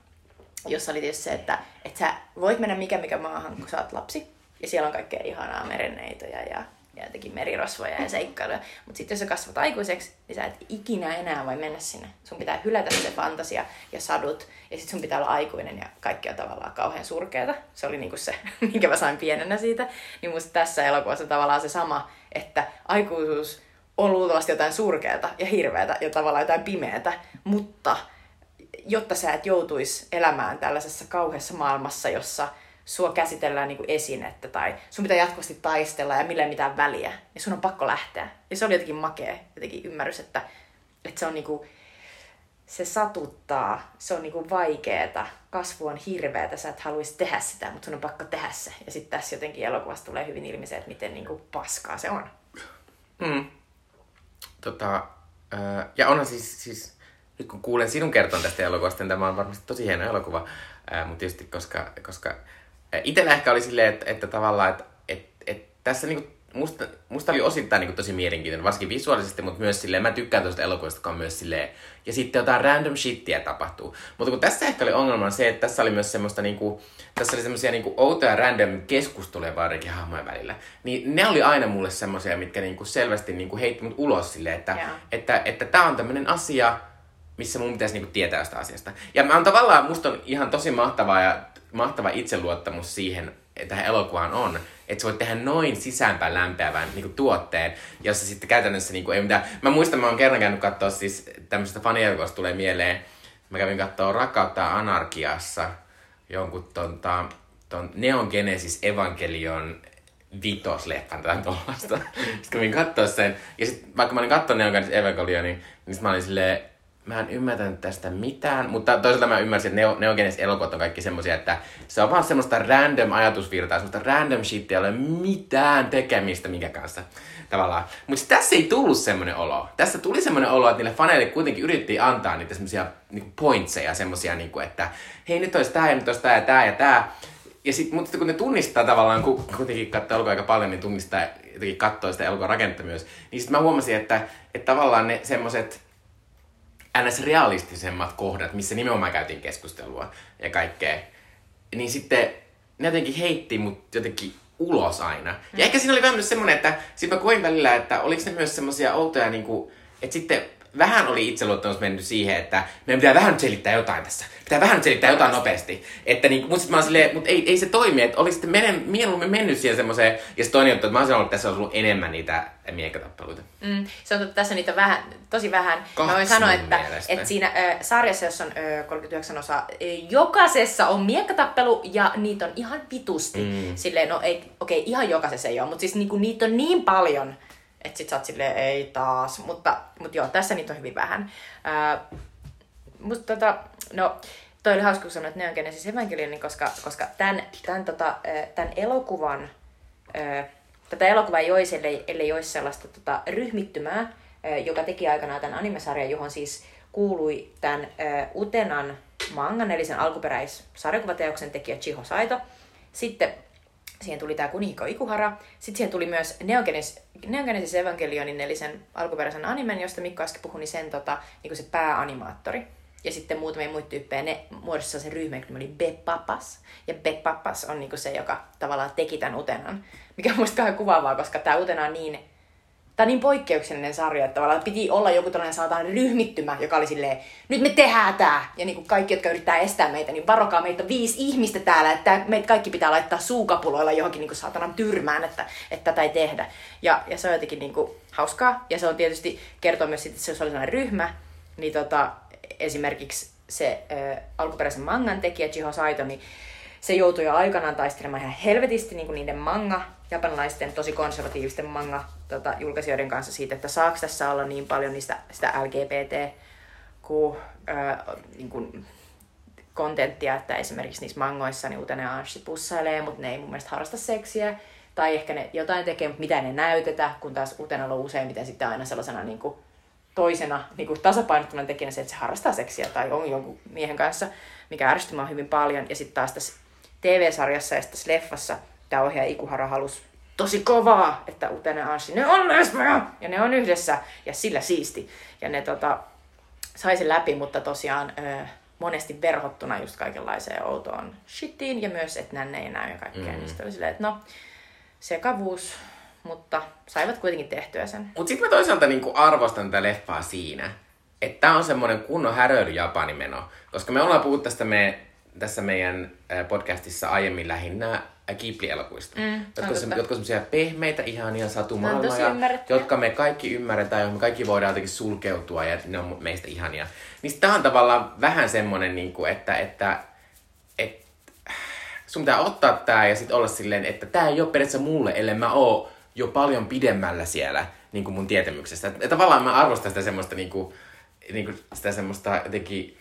jossa oli tietysti se, että, että sä voit mennä mikä mikä maahan, kun sä oot lapsi. Ja siellä on kaikkea ihanaa merenneitoja ja ja jotenkin merirosvoja ja seikkailuja. Mutta sitten jos sä kasvat aikuiseksi, niin sä et ikinä enää voi mennä sinne. Sun pitää hylätä se fantasia ja sadut, ja sitten sun pitää olla aikuinen, ja kaikki on tavallaan kauhean surkeata. Se oli niinku se, minkä mä sain pienenä siitä. Niin musta tässä elokuvassa tavallaan se sama, että aikuisuus on luultavasti jotain surkeata ja hirveätä ja tavallaan jotain pimeätä, mutta jotta sä et joutuisi elämään tällaisessa kauheassa maailmassa, jossa sua käsitellään niin kuin esinettä tai sun pitää jatkuvasti taistella ja millä mitään väliä, niin sun on pakko lähteä. Ja se oli jotenkin makea, jotenkin ymmärrys, että, että se on niin kuin, se satuttaa, se on niinku vaikeeta, kasvu on hirveätä, sä et haluaisi tehdä sitä, mutta sun on pakko tehdä se. Ja sitten tässä jotenkin elokuvassa tulee hyvin ilmi se, että miten niinku paskaa se on. Mm. Tota, ja onhan siis, siis, nyt kun kuulen sinun kertoon tästä elokuvasta, niin tämä on varmasti tosi hieno elokuva, mutta tietysti koska, koska Itellä ehkä oli silleen, että, että tavallaan, että, että, että tässä niinku, musta, musta oli osittain niinku tosi mielenkiintoinen, varsinkin visuaalisesti, mutta myös silleen, mä tykkään tuosta elokuvasta, joka on myös silleen, ja sitten jotain random shittiä tapahtuu. Mutta kun tässä ehkä oli ongelma se, että tässä oli myös semmoista niinku, tässä oli semmoisia niinku outoja random keskusteluja vaarikin hahmojen välillä. Niin ne oli aina mulle semmoisia, mitkä niinku selvästi niinku heitti mut ulos silleen, että, yeah. että, että, että tää on tämmönen asia, missä mun pitäisi niinku tietää sitä asiasta. Ja mä on tavallaan, musta on ihan tosi mahtavaa ja mahtava itseluottamus siihen, että tähän elokuvaan on, että sä voit tehdä noin sisäänpäin lämpeävän niin tuotteen, jossa sitten käytännössä niin kuin, ei mitään. Mä muistan, mä oon kerran käynyt katsoa siis tämmöisestä fanielokuvasta tulee mieleen, mä kävin katsoa Rakkautta Anarkiassa jonkun ton, ton, ton Neon Genesis Evangelion vitosleffan tai tuollaista. sitten kävin katsoa sen, ja sitten vaikka mä olin katsonut Neon Genesis Evangelionin, niin mä olin silleen, mä en ymmärtänyt tästä mitään, mutta toisaalta mä ymmärsin, että Neo, Neogenes elokuvat on kaikki semmoisia, että se on vaan semmoista random ajatusvirtaa, semmoista random shit, ei ole mitään tekemistä minkä kanssa tavallaan. Mutta tässä ei tullut semmoinen olo. Tässä tuli semmoinen olo, että niille faneille kuitenkin yritti antaa niitä semmoisia niinku pointseja, semmoisia, niinku, että hei nyt olisi tää ja nyt olisi tää ja tää ja tää. Ja sit, mutta kun ne tunnistaa tavallaan, kun kuitenkin katsoo elokuvaa aika paljon, niin tunnistaa jotenkin katsoo sitä elokuvan rakennetta myös. Niin sitten mä huomasin, että, että tavallaan ne semmoiset ns. realistisemmat kohdat, missä nimenomaan käytiin keskustelua ja kaikkea, niin sitten ne jotenkin heitti mut jotenkin ulos aina. Ja ehkä siinä oli vähän myös semmoinen, että sit mä koin välillä, että oliko ne myös semmoisia outoja, niin kuin, että sitten vähän oli itseluottamus mennyt siihen, että meidän pitää vähän selittää jotain tässä. Pitää vähän selittää jotain nopeasti. Että niin, mutta sitten mä oon silleen, mutta ei, ei se toimi, että olisi sitten menen, mieluummin mennyt siihen semmoiseen. Ja se toinen juttu, että mä oon sanonut, että tässä on ollut enemmän niitä miekkatappeluita. Mm, se on totta, tässä niitä vähän, tosi vähän. Kaksi mä voin sanoa, että, mielestä. että siinä ö, sarjassa, jossa on ö, 39 osaa, ö, jokaisessa on miekkatappelu ja niitä on ihan vitusti. Mm. Silleen, no ei, okei, ihan jokaisessa ei ole, mutta siis niinku, niitä on niin paljon, että sit sä oot silleen, ei taas. Mutta, mutta joo, tässä niitä on hyvin vähän. Ö, musta tota, no, toi oli hauska, kun sanoit Neon Genesis Evangelion, koska, koska tämän, tämän, tota, tämän elokuvan ö, tätä elokuvaa ei olisi, ellei, ellei olisi sellaista tota, ryhmittymää, ö, joka teki aikanaan tämän animesarjan, johon siis kuului tämän ö, Utenan mangan, eli sen alkuperäissarjakuvateoksen tekijä Chiho Saito. Sitten siihen tuli tämä Kunihiko Ikuhara. Sitten siihen tuli myös Neon Genesis, Neon Genesis Evangelionin, eli sen alkuperäisen animen, josta Mikko äsken puhui, niin sen tota, niin se pääanimaattori. Ja sitten muutamia muita tyyppejä, ne muodostivat sen ryhmän, joka oli Beppapas. Ja Beppapas on niinku se, joka tavallaan teki tämän Utenan. Mikä on musta kuvaavaa, koska tämä Utena on niin, tää on niin poikkeuksellinen sarja, että tavallaan piti olla joku tällainen saatan ryhmittymä, joka oli silleen, nyt me tehdään tää. Ja niinku kaikki, jotka yrittää estää meitä, niin varokaa, meitä viisi ihmistä täällä, että meitä kaikki pitää laittaa suukapuloilla johonkin niinku saatanan tyrmään, että, että tätä ei tehdä. Ja, ja se on jotenkin niinku hauskaa. Ja se on tietysti kertoo myös, että se oli sellainen ryhmä, niin tota, esimerkiksi se ö, alkuperäisen mangan tekijä Chiho Saito, niin se joutui jo aikanaan taistelemaan ihan helvetisti niin kuin niiden manga, japanilaisten tosi konservatiivisten manga tota, kanssa siitä, että saako tässä olla niin paljon niistä, sitä LGBT kuin, niin kuin kontenttia, että esimerkiksi niissä mangoissa niin Utene Anshi pussailee, mutta ne ei mun mielestä harrasta seksiä. Tai ehkä ne jotain tekee, mutta mitä ne näytetä, kun taas Utenalla on useimmiten sitten aina sellaisena niin kuin toisena niin kuin tasapainottuna tekijänä se, että se harrastaa seksiä tai on jonkun miehen kanssa, mikä ärsytti mua hyvin paljon. Ja sitten taas tässä TV-sarjassa ja tässä leffassa tämä ohjaaja Ikuhara halusi tosi kovaa, että Utene Anshi, ne on lesboja! Ja ne on yhdessä ja sillä siisti. Ja ne tota, sai sen läpi, mutta tosiaan ö, monesti verhottuna just kaikenlaiseen outoon shitiin ja myös, että nänne ei näy ja kaikkea. Mm. Niin sitten oli silleen, että no, sekavuus, mutta saivat kuitenkin tehtyä sen. Mutta sitten mä toisaalta niinku arvostan tätä leffaa siinä, että tää on semmonen kunnon häröily Japanimeno. Koska me ollaan puhuttu tästä me, tässä meidän podcastissa aiemmin lähinnä Ghibli-elokuista. Mm, jotka, on se, jotka on semmoisia pehmeitä, ihania satumaailmoja, jotka me kaikki ymmärretään, joihin me kaikki voidaan jotenkin sulkeutua ja ne on meistä ihania. Niin tää on tavallaan vähän semmonen, niinku, että, että, että sun pitää ottaa tää ja sitten olla silleen, että tää ei ole periaatteessa mulle, ellei mä oo jo paljon pidemmällä siellä niin kuin mun tietämyksestä. Et, et tavallaan mä arvostan sitä semmoista, niin kuin, niin kuin sitä semmoista jotenkin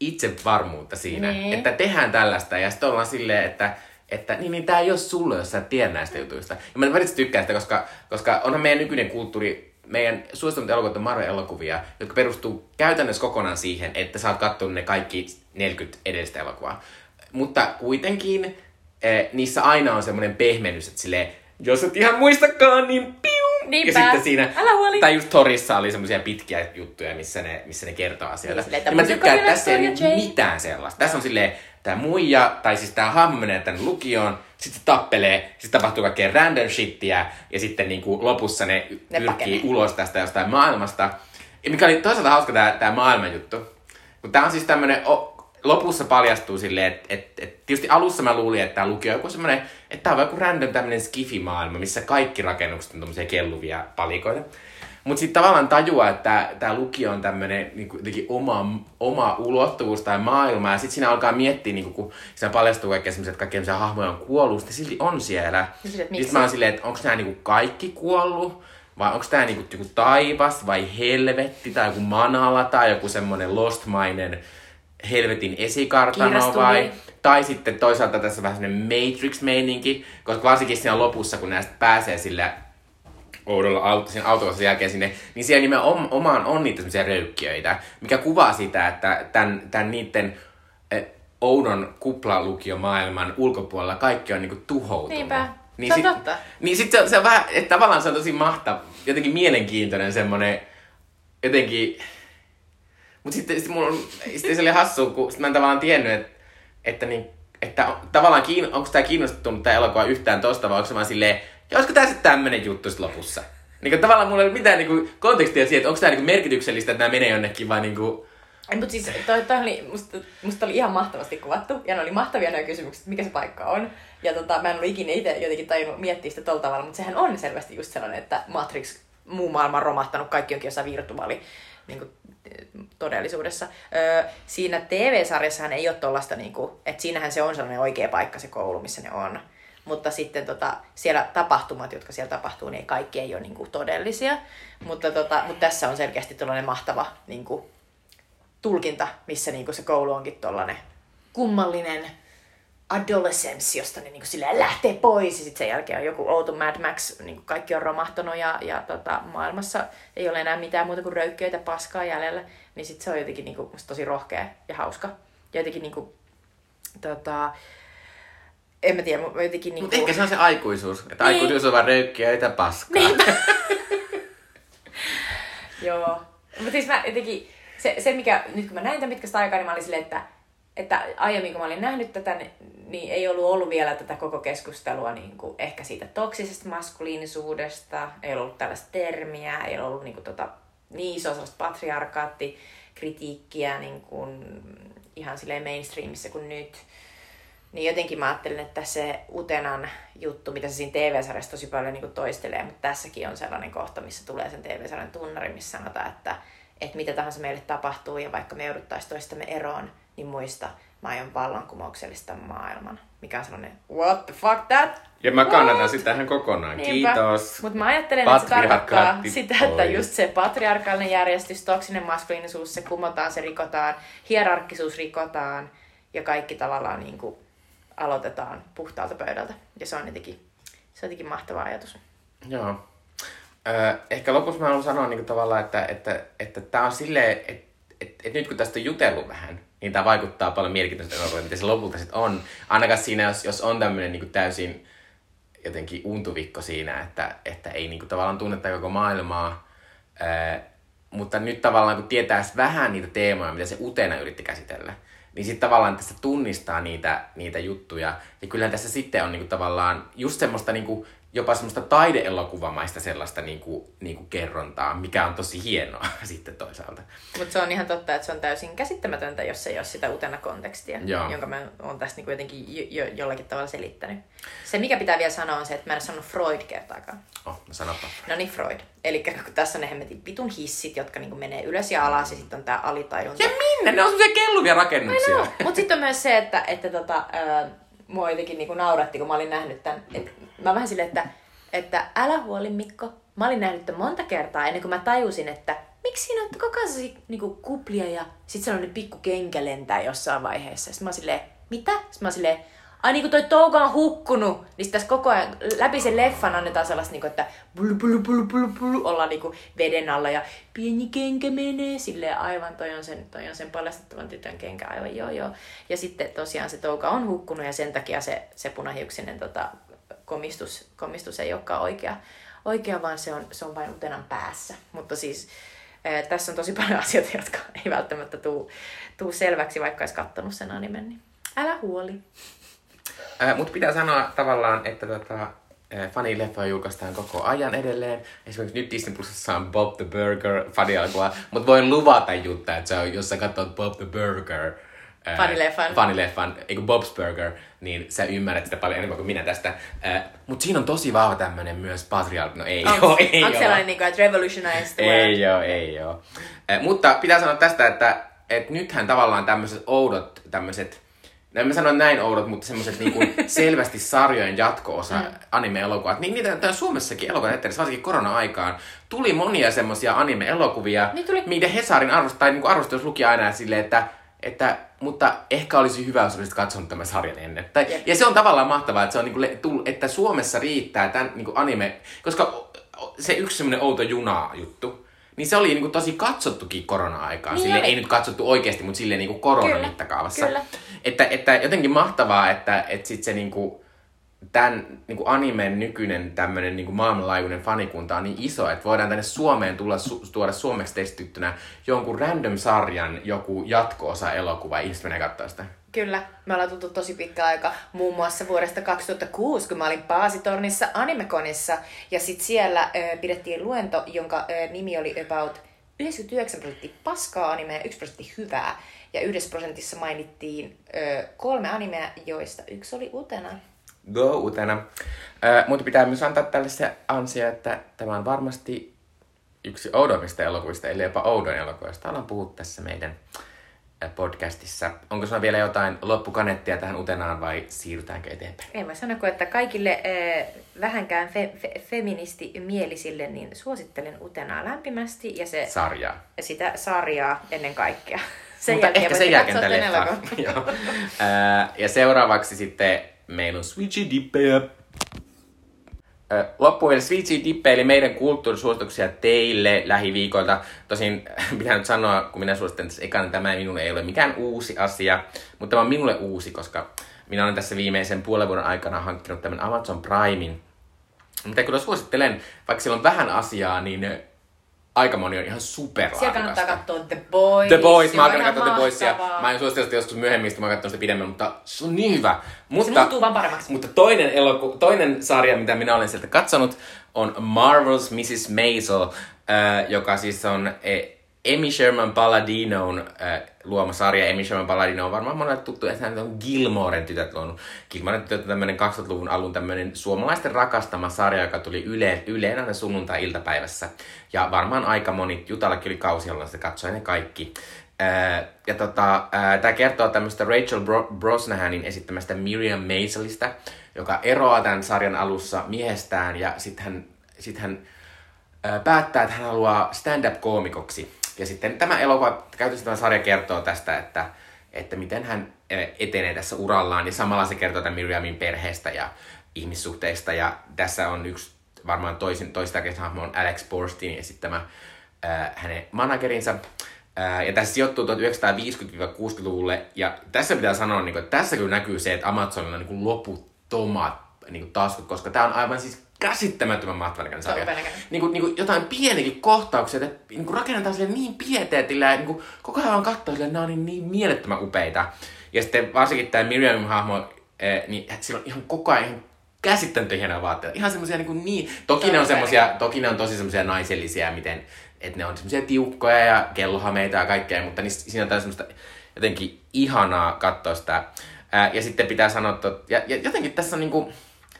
itsevarmuutta siinä, Niin. että tehdään tällaista ja sitten ollaan silleen, että että niin, niin tää ei ole sulle, jos sä et tiedä näistä jutuista. Ja mä välittömästi tykkään sitä, koska, koska onhan meidän nykyinen kulttuuri, meidän suosituimmat elokuvat on Marvel-elokuvia, jotka perustuu käytännössä kokonaan siihen, että sä oot kattonut ne kaikki 40 edellistä elokuvaa. Mutta kuitenkin eh, niissä aina on semmoinen pehmennys, että silleen, jos et ihan muistakaan, niin piu! Niinpä. Ja sitten siinä, Älä huoli. tai just Torissa oli semmoisia pitkiä juttuja, missä ne, missä ne kertoo asioita. Niin, silleen, että ja mä tykkään, että tässä ei ole mitään sellaista. Tässä on silleen, tää muija, tai siis tää hahmo menee tänne lukioon, sitten se tappelee, sitten tapahtuu kaikkea random shittiä, ja sitten niinku lopussa ne, Ne pyrkii pakenee. ulos tästä jostain maailmasta. Ja mikä oli toisaalta hauska tää maailman juttu. Tää on siis tämmönen, o, lopussa paljastuu silleen, että et, et, tietysti alussa mä luulin, että tää lukio on joku semmonen, että tää on joku random tämmönen skifi-maailma, missä kaikki rakennukset on tommosia kelluvia palikoita. Mutta sitten tavallaan tajuaa, että tämä lukio on tämmöinen niinku, jotenkin oma, oma ulottuvuus tai maailma. Ja sitten siinä alkaa miettiä, niinku, kun siinä paljastuu kaikkea semmoisia, että kaikkia semmoisia hahmoja on kuollut, sitten silti on siellä. Että Niin mä oon silleen, että onko nämä niinku kaikki kuollut? Vai onko tämä niinku joku taivas vai helvetti tai joku manala tai joku semmoinen lostmainen helvetin esikartano vai... Tai sitten toisaalta tässä on vähän semmoinen Matrix-meininki, koska varsinkin siinä lopussa, kun näistä pääsee sillä oudolla auto, sen autossa jälkeen sinne, niin siellä nimenomaan on niitä semmoisia röykkiöitä, mikä kuvaa sitä, että tämän, tämän niiden eh, oudon kuplalukiomaailman ulkopuolella kaikki on niinku tuhoutunut. Niinpä. Niin Se on sit, totta. Niin sit se, se on vähän, että tavallaan se on tosi mahtava, jotenkin mielenkiintoinen semmonen, jotenkin, mut sitten, sitten mulla sitten se oli hassu, kun sit mä en tavallaan tiennyt, että, että, niin, että tavallaan kiin, onko tämä kiinnostunut tämä elokuva yhtään tosta, vai onko se vaan silleen, ja olisiko tämä sitten tämmönen juttu sit lopussa? Niin kuin, tavallaan mulla ei ole mitään niin kuin, kontekstia siihen, että onko tämä niin merkityksellistä, että nämä menee jonnekin, vai niin kuin, Mutta siis toi, toi oli, musta, musta oli ihan mahtavasti kuvattu, ja ne oli mahtavia nämä kysymykset, mikä se paikka on. Ja tota, mä en ole ikinä itse jotenkin tajunnut miettiä sitä tolla tavalla, mutta sehän on selvästi just sellainen, että Matrix, muu maailma on romahtanut, kaikki onkin jossain virtuaali niin kuin, todellisuudessa. Öö, siinä TV-sarjassahan ei ole tollasta, niin kuin, että siinähän se on sellainen oikea paikka, se koulu, missä ne on. Mutta sitten tota, siellä tapahtumat, jotka siellä tapahtuu, niin kaikki ei ole niin kuin, todellisia. Mutta, tota, mutta tässä on selkeästi tällainen mahtava niin kuin, tulkinta, missä niinku se koulu onkin tollanen kummallinen adolescence, josta ne niinku silleen lähtee pois ja sitten sen jälkeen on joku outo Mad Max, niinku kaikki on romahtanut ja, ja tota, maailmassa ei ole enää mitään muuta kuin röykköitä paskaa jäljellä, niin sitten se on jotenkin niinku, tosi rohkea ja hauska. Ja jotenkin niinku, tota, en mä tiedä, mu- jotenkin niinku... Mutta ehkä se on se aikuisuus. Että Niin. aikuisuus on vaan röykkiä ja paskaa. Niinpä. Joo. Mutta siis mä jotenkin, se, se mikä, nyt kun mä näin tämän pitkästä aikaa, niin mä olin silleen, että, että aiemmin kun mä olin nähnyt tätä, niin- ei ollut ollut vielä tätä koko keskustelua niin kuin ehkä siitä toksisesta maskuliinisuudesta, ei ollut tällaista termiä, ei ollut niin kuin tota, niin isoa sellaista patriarkaattikritiikkiä niin kuin ihan silleen mainstreamissa kuin nyt. Niin jotenkin mä ajattelin, että se Utenan juttu, mitä se siinä TV-sarjassa tosi paljon niin toistelee, mutta tässäkin on sellainen kohta, missä tulee sen TV-sarjan tunnari, missä sanotaan, että, että mitä tahansa meille tapahtuu ja vaikka me jouduttaisiin toistamme eroon, niin muista, mä aion vallankumouksellista maailman. Mikä on sellainen, what the fuck that? Ja mä kannatan What? sitä ihan kokonaan. Kiitos. Mutta mä ajattelen, että se tarkoittaa sitä, että just se patriarkaalinen järjestys, toksinen maskuliinisuus, se kumotaan, se rikotaan, hierarkkisuus rikotaan ja kaikki tavallaan niin kuin aloitetaan puhtaalta pöydältä. Ja se on jotenkin, se on jotenkin mahtava ajatus. Joo. Ö, ehkä lopussa mä haluan sanoa niin tavallaan, että, että, että tää on silleen, että, että, että nyt kun tästä on jutellut vähän, niin tämä vaikuttaa paljon mielenkiintoista elokuvalta, mitä se lopulta sitten on. Ainakaan siinä, jos, jos on tämmöinen niin täysin jotenkin untuvikko siinä, että, että ei niin kuin, tavallaan tunnetta koko maailmaa, Ö, mutta nyt tavallaan kun tietäisi vähän niitä teemoja, mitä se Utena yritti käsitellä, niin sitten tavallaan tässä tunnistaa niitä, niitä juttuja. Ja kyllähän tässä sitten on niinku tavallaan just semmoista niinku, jopa semmoista taideelokuvamaista sellaista niinku, niinku kerrontaa, mikä on tosi hienoa sitten toisaalta. Mutta se on ihan totta, että se on täysin käsittämätöntä, jos ei ole sitä utena kontekstia, Joo. jonka mä oon tässä niinku jotenkin jo, jo, jollakin tavalla selittänyt. Se, mikä pitää vielä sanoa, on se, että mä en sanonut Freud kertaakaan. Oh, no sanoppa. No niin, Freud. Eli kun tässä on ne hemmetin pitun hissit, jotka niinku menee ylös ja alas, ja sitten on tää alitajunta. Ja minne? Ne on semmoisia kelluvia rakennuksia. Mutta sitten on myös se, että, että tota, ää, mua jotenkin niinku nauratti, kun mä olin nähnyt tämän. Et, mä vähän silleen, että, että älä huoli Mikko. Mä olin nähnyt tämän monta kertaa ennen kuin mä tajusin, että miksi siinä on koko ajan niinku kuplia ja sitten sellainen pikku kenkä lentää jossain vaiheessa. Sitten mä oon silleen, mitä? Sitten mä oon silleen, ai niinku toi touka on hukkunut. Niin sit tässä koko ajan läpi sen leffan annetaan sellaista, niinku, että bulu, bulu, bulu, bulu, bulu, ollaan niinku veden alla ja pieni kenkä menee. Silleen aivan, toi on sen, toi on sen paljastettavan tytön kenkä, aivan joo joo. Ja sitten tosiaan se touka on hukkunut ja sen takia se, se punahiuksinen tota, komistus, komistus ei olekaan oikea, oikea vaan se on, se on vain utenan päässä. Mutta siis eh, tässä on tosi paljon asioita, jotka ei välttämättä tuu, tuu selväksi, vaikka olisi kattonut sen animen. Niin älä huoli. Äh, Mutta pitää sanoa tavallaan, että tota, äh, fanileffoja julkaistaan koko ajan edelleen. Esimerkiksi nyt Disney Plusissa on Bob the Burger fanielokuva, mutta voin luvata Jutta, että se on, jos sä katsot Bob the Burger, äh, Fanileffan. fanileffan, eikö Bob's Burger, niin sä ymmärrät sitä paljon enemmän kuin minä tästä. Äh, mutta siinä on tosi vahva tämmönen myös patriark, no ei Onko oo, ei oo. sellainen, niin kuin, että revolutionize the world? Ei joo, ei joo. Eh, mutta pitää sanoa tästä, että et nythän tavallaan tämmöiset oudot, tämmöiset, no en mä sano näin oudot, mutta semmoiset niinku selvästi sarjojen jatko-osa mm. anime-elokuvat, niin niitä on Suomessakin elokuvan eteen, varsinkin korona-aikaan, tuli monia semmoisia anime-elokuvia, Niin tuli. minkä Hesarin arvost, tai niinku arvostus luki aina silleen, että, että mutta ehkä olisi hyvä, jos olisit katsonut tämän sarjan ennen. Tai, Jep. ja se on tavallaan mahtavaa, että, se on niinku, le- tull- että Suomessa riittää tämän niinku anime, koska se yksi semmoinen outo juna-juttu, niin se oli niinku tosi katsottukin korona-aikaan. Niin Niin sille ei nyt katsottu oikeasti, mutta silleen niinku Kyllä, koronamittakaavassa. kyllä. Että, että jotenkin mahtavaa, että, että sit se niinku, tämän niinku animen nykyinen tämmöinen niinku maailmanlaajuinen fanikunta on niin iso, että voidaan tänne Suomeen tulla, su, tuoda suomeksi testittynä jonkun random sarjan joku jatko-osa elokuva ihmiset menee katsoa sitä. Kyllä, me ollaan tultu tosi pitkä aika, muun muassa vuodesta 2006, kun mä olin Paasitornissa Animekonissa, ja sitten siellä ö, pidettiin luento, jonka ö, nimi oli About 99 prosenttia paskaa animea ja 1 prosentti hyvää. Ja yhdessä prosentissa mainittiin ö, kolme animea, joista yksi oli Utena. Go Utena. Mutta pitää myös antaa tälle se ansio, että tämä on varmasti yksi oudommista elokuvista, eli jopa oudon elokuvista. Ollaan puhuttu tässä meidän podcastissa. Onko sinulla vielä jotain loppukanettia tähän Utenaan vai siirrytäänkö eteenpäin? En mä sano, että kaikille äh, vähänkään fe- fe- feministimielisille niin suosittelen Utenaa lämpimästi. Ja se, Sarjaa. Sitä sarjaa ennen kaikkea. Sen Mutta jälkeen ehkä sen jälkeen. Ää, Ja seuraavaksi sitten meillä on Switchy Dippejä. Ö, Loppuun Dippe, eli meidän kulttuurisuosituksia teille lähiviikoilta. Tosin pitää nyt sanoa, kun minä suosittelen tässä ekana, tämä minulle ei ole mikään uusi asia, mutta tämä on minulle uusi, koska minä olen tässä viimeisen puolen vuoden aikana hankkinut tämän Amazon Primein. Mitä kyllä suosittelen, vaikka siellä on vähän asiaa, niin aika moni on ihan super Siellä kannattaa katsoa The Boys. The Boys, Se mä on oon katsoa The Boysia. mahtavaa. Mä en suosittele sitä joskus myöhemmin, sitä mä oon sitä pidemmän, mutta se on niin hyvä. Se Mutta, muuttuu vaan paremmaksi. mutta toinen, eloku, toinen sarja, mitä minä olen sieltä katsonut, on Marvel's Mrs. Maisel, äh, joka siis on eh, Amy Sherman Palladino'n äh, luoma sarja. Amy Sherman Palladino on varmaan monelle tuttu, että hän on Gilmoren tytöt luonut. Gilmoren tytöt on tämmöinen 2000-luvun alun tämmöinen suomalaisten rakastama sarja, joka tuli yle, Yleen aina sunnuntai-iltapäivässä. Ja varmaan aika moni, Jutallakin oli kausi, jolloin se katsoi ne kaikki. Ää, ja tota, tämä kertoo tämmöistä Rachel Bro- Brosnahanin esittämästä Miriam Maiselista, joka eroaa tämän sarjan alussa miehestään ja sitten hän, sit hän ää, päättää, että hän haluaa stand-up-koomikoksi. Ja sitten tämä elokuva, käytössä tämä sarja kertoo tästä, että, että miten hän ää, etenee tässä urallaan. Ja samalla se kertoo tämän Miriamin perheestä ja ihmissuhteista. Ja tässä on yksi varmaan toisin, toista hahmo on Alex Borstein esittämä ää, hänen managerinsa. Ää, ja tässä sijoittuu 1950-60-luvulle. Ja tässä pitää sanoa, niin että tässä kyllä näkyy se, että Amazonilla on niin kuin loputtomat niin taskut, koska tämä on aivan siis käsittämättömän on sarja. Niin kuin, niin kuin jotain pienikin kohtauksia, että niin kuin rakennetaan sille niin pieteetillä ja niin kuin, koko ajan katsoo sille, että nämä on niin, niin mielettömän upeita. Ja sitten varsinkin tämä Miriamin hahmo, eh, niin sillä on ihan koko ajan ihan käsittämättä hienoja vaatteita. Ihan semmosia niin, kuin niin toki ne on semmosia, toki ne on tosi semmosia naisellisia, miten, että ne on semmosia tiukkoja ja kellohameita ja kaikkea, mutta niissä, siinä on semmoista jotenkin ihanaa katsoa sitä. Ää, ja sitten pitää sanoa, että, ja, ja jotenkin tässä on niinku,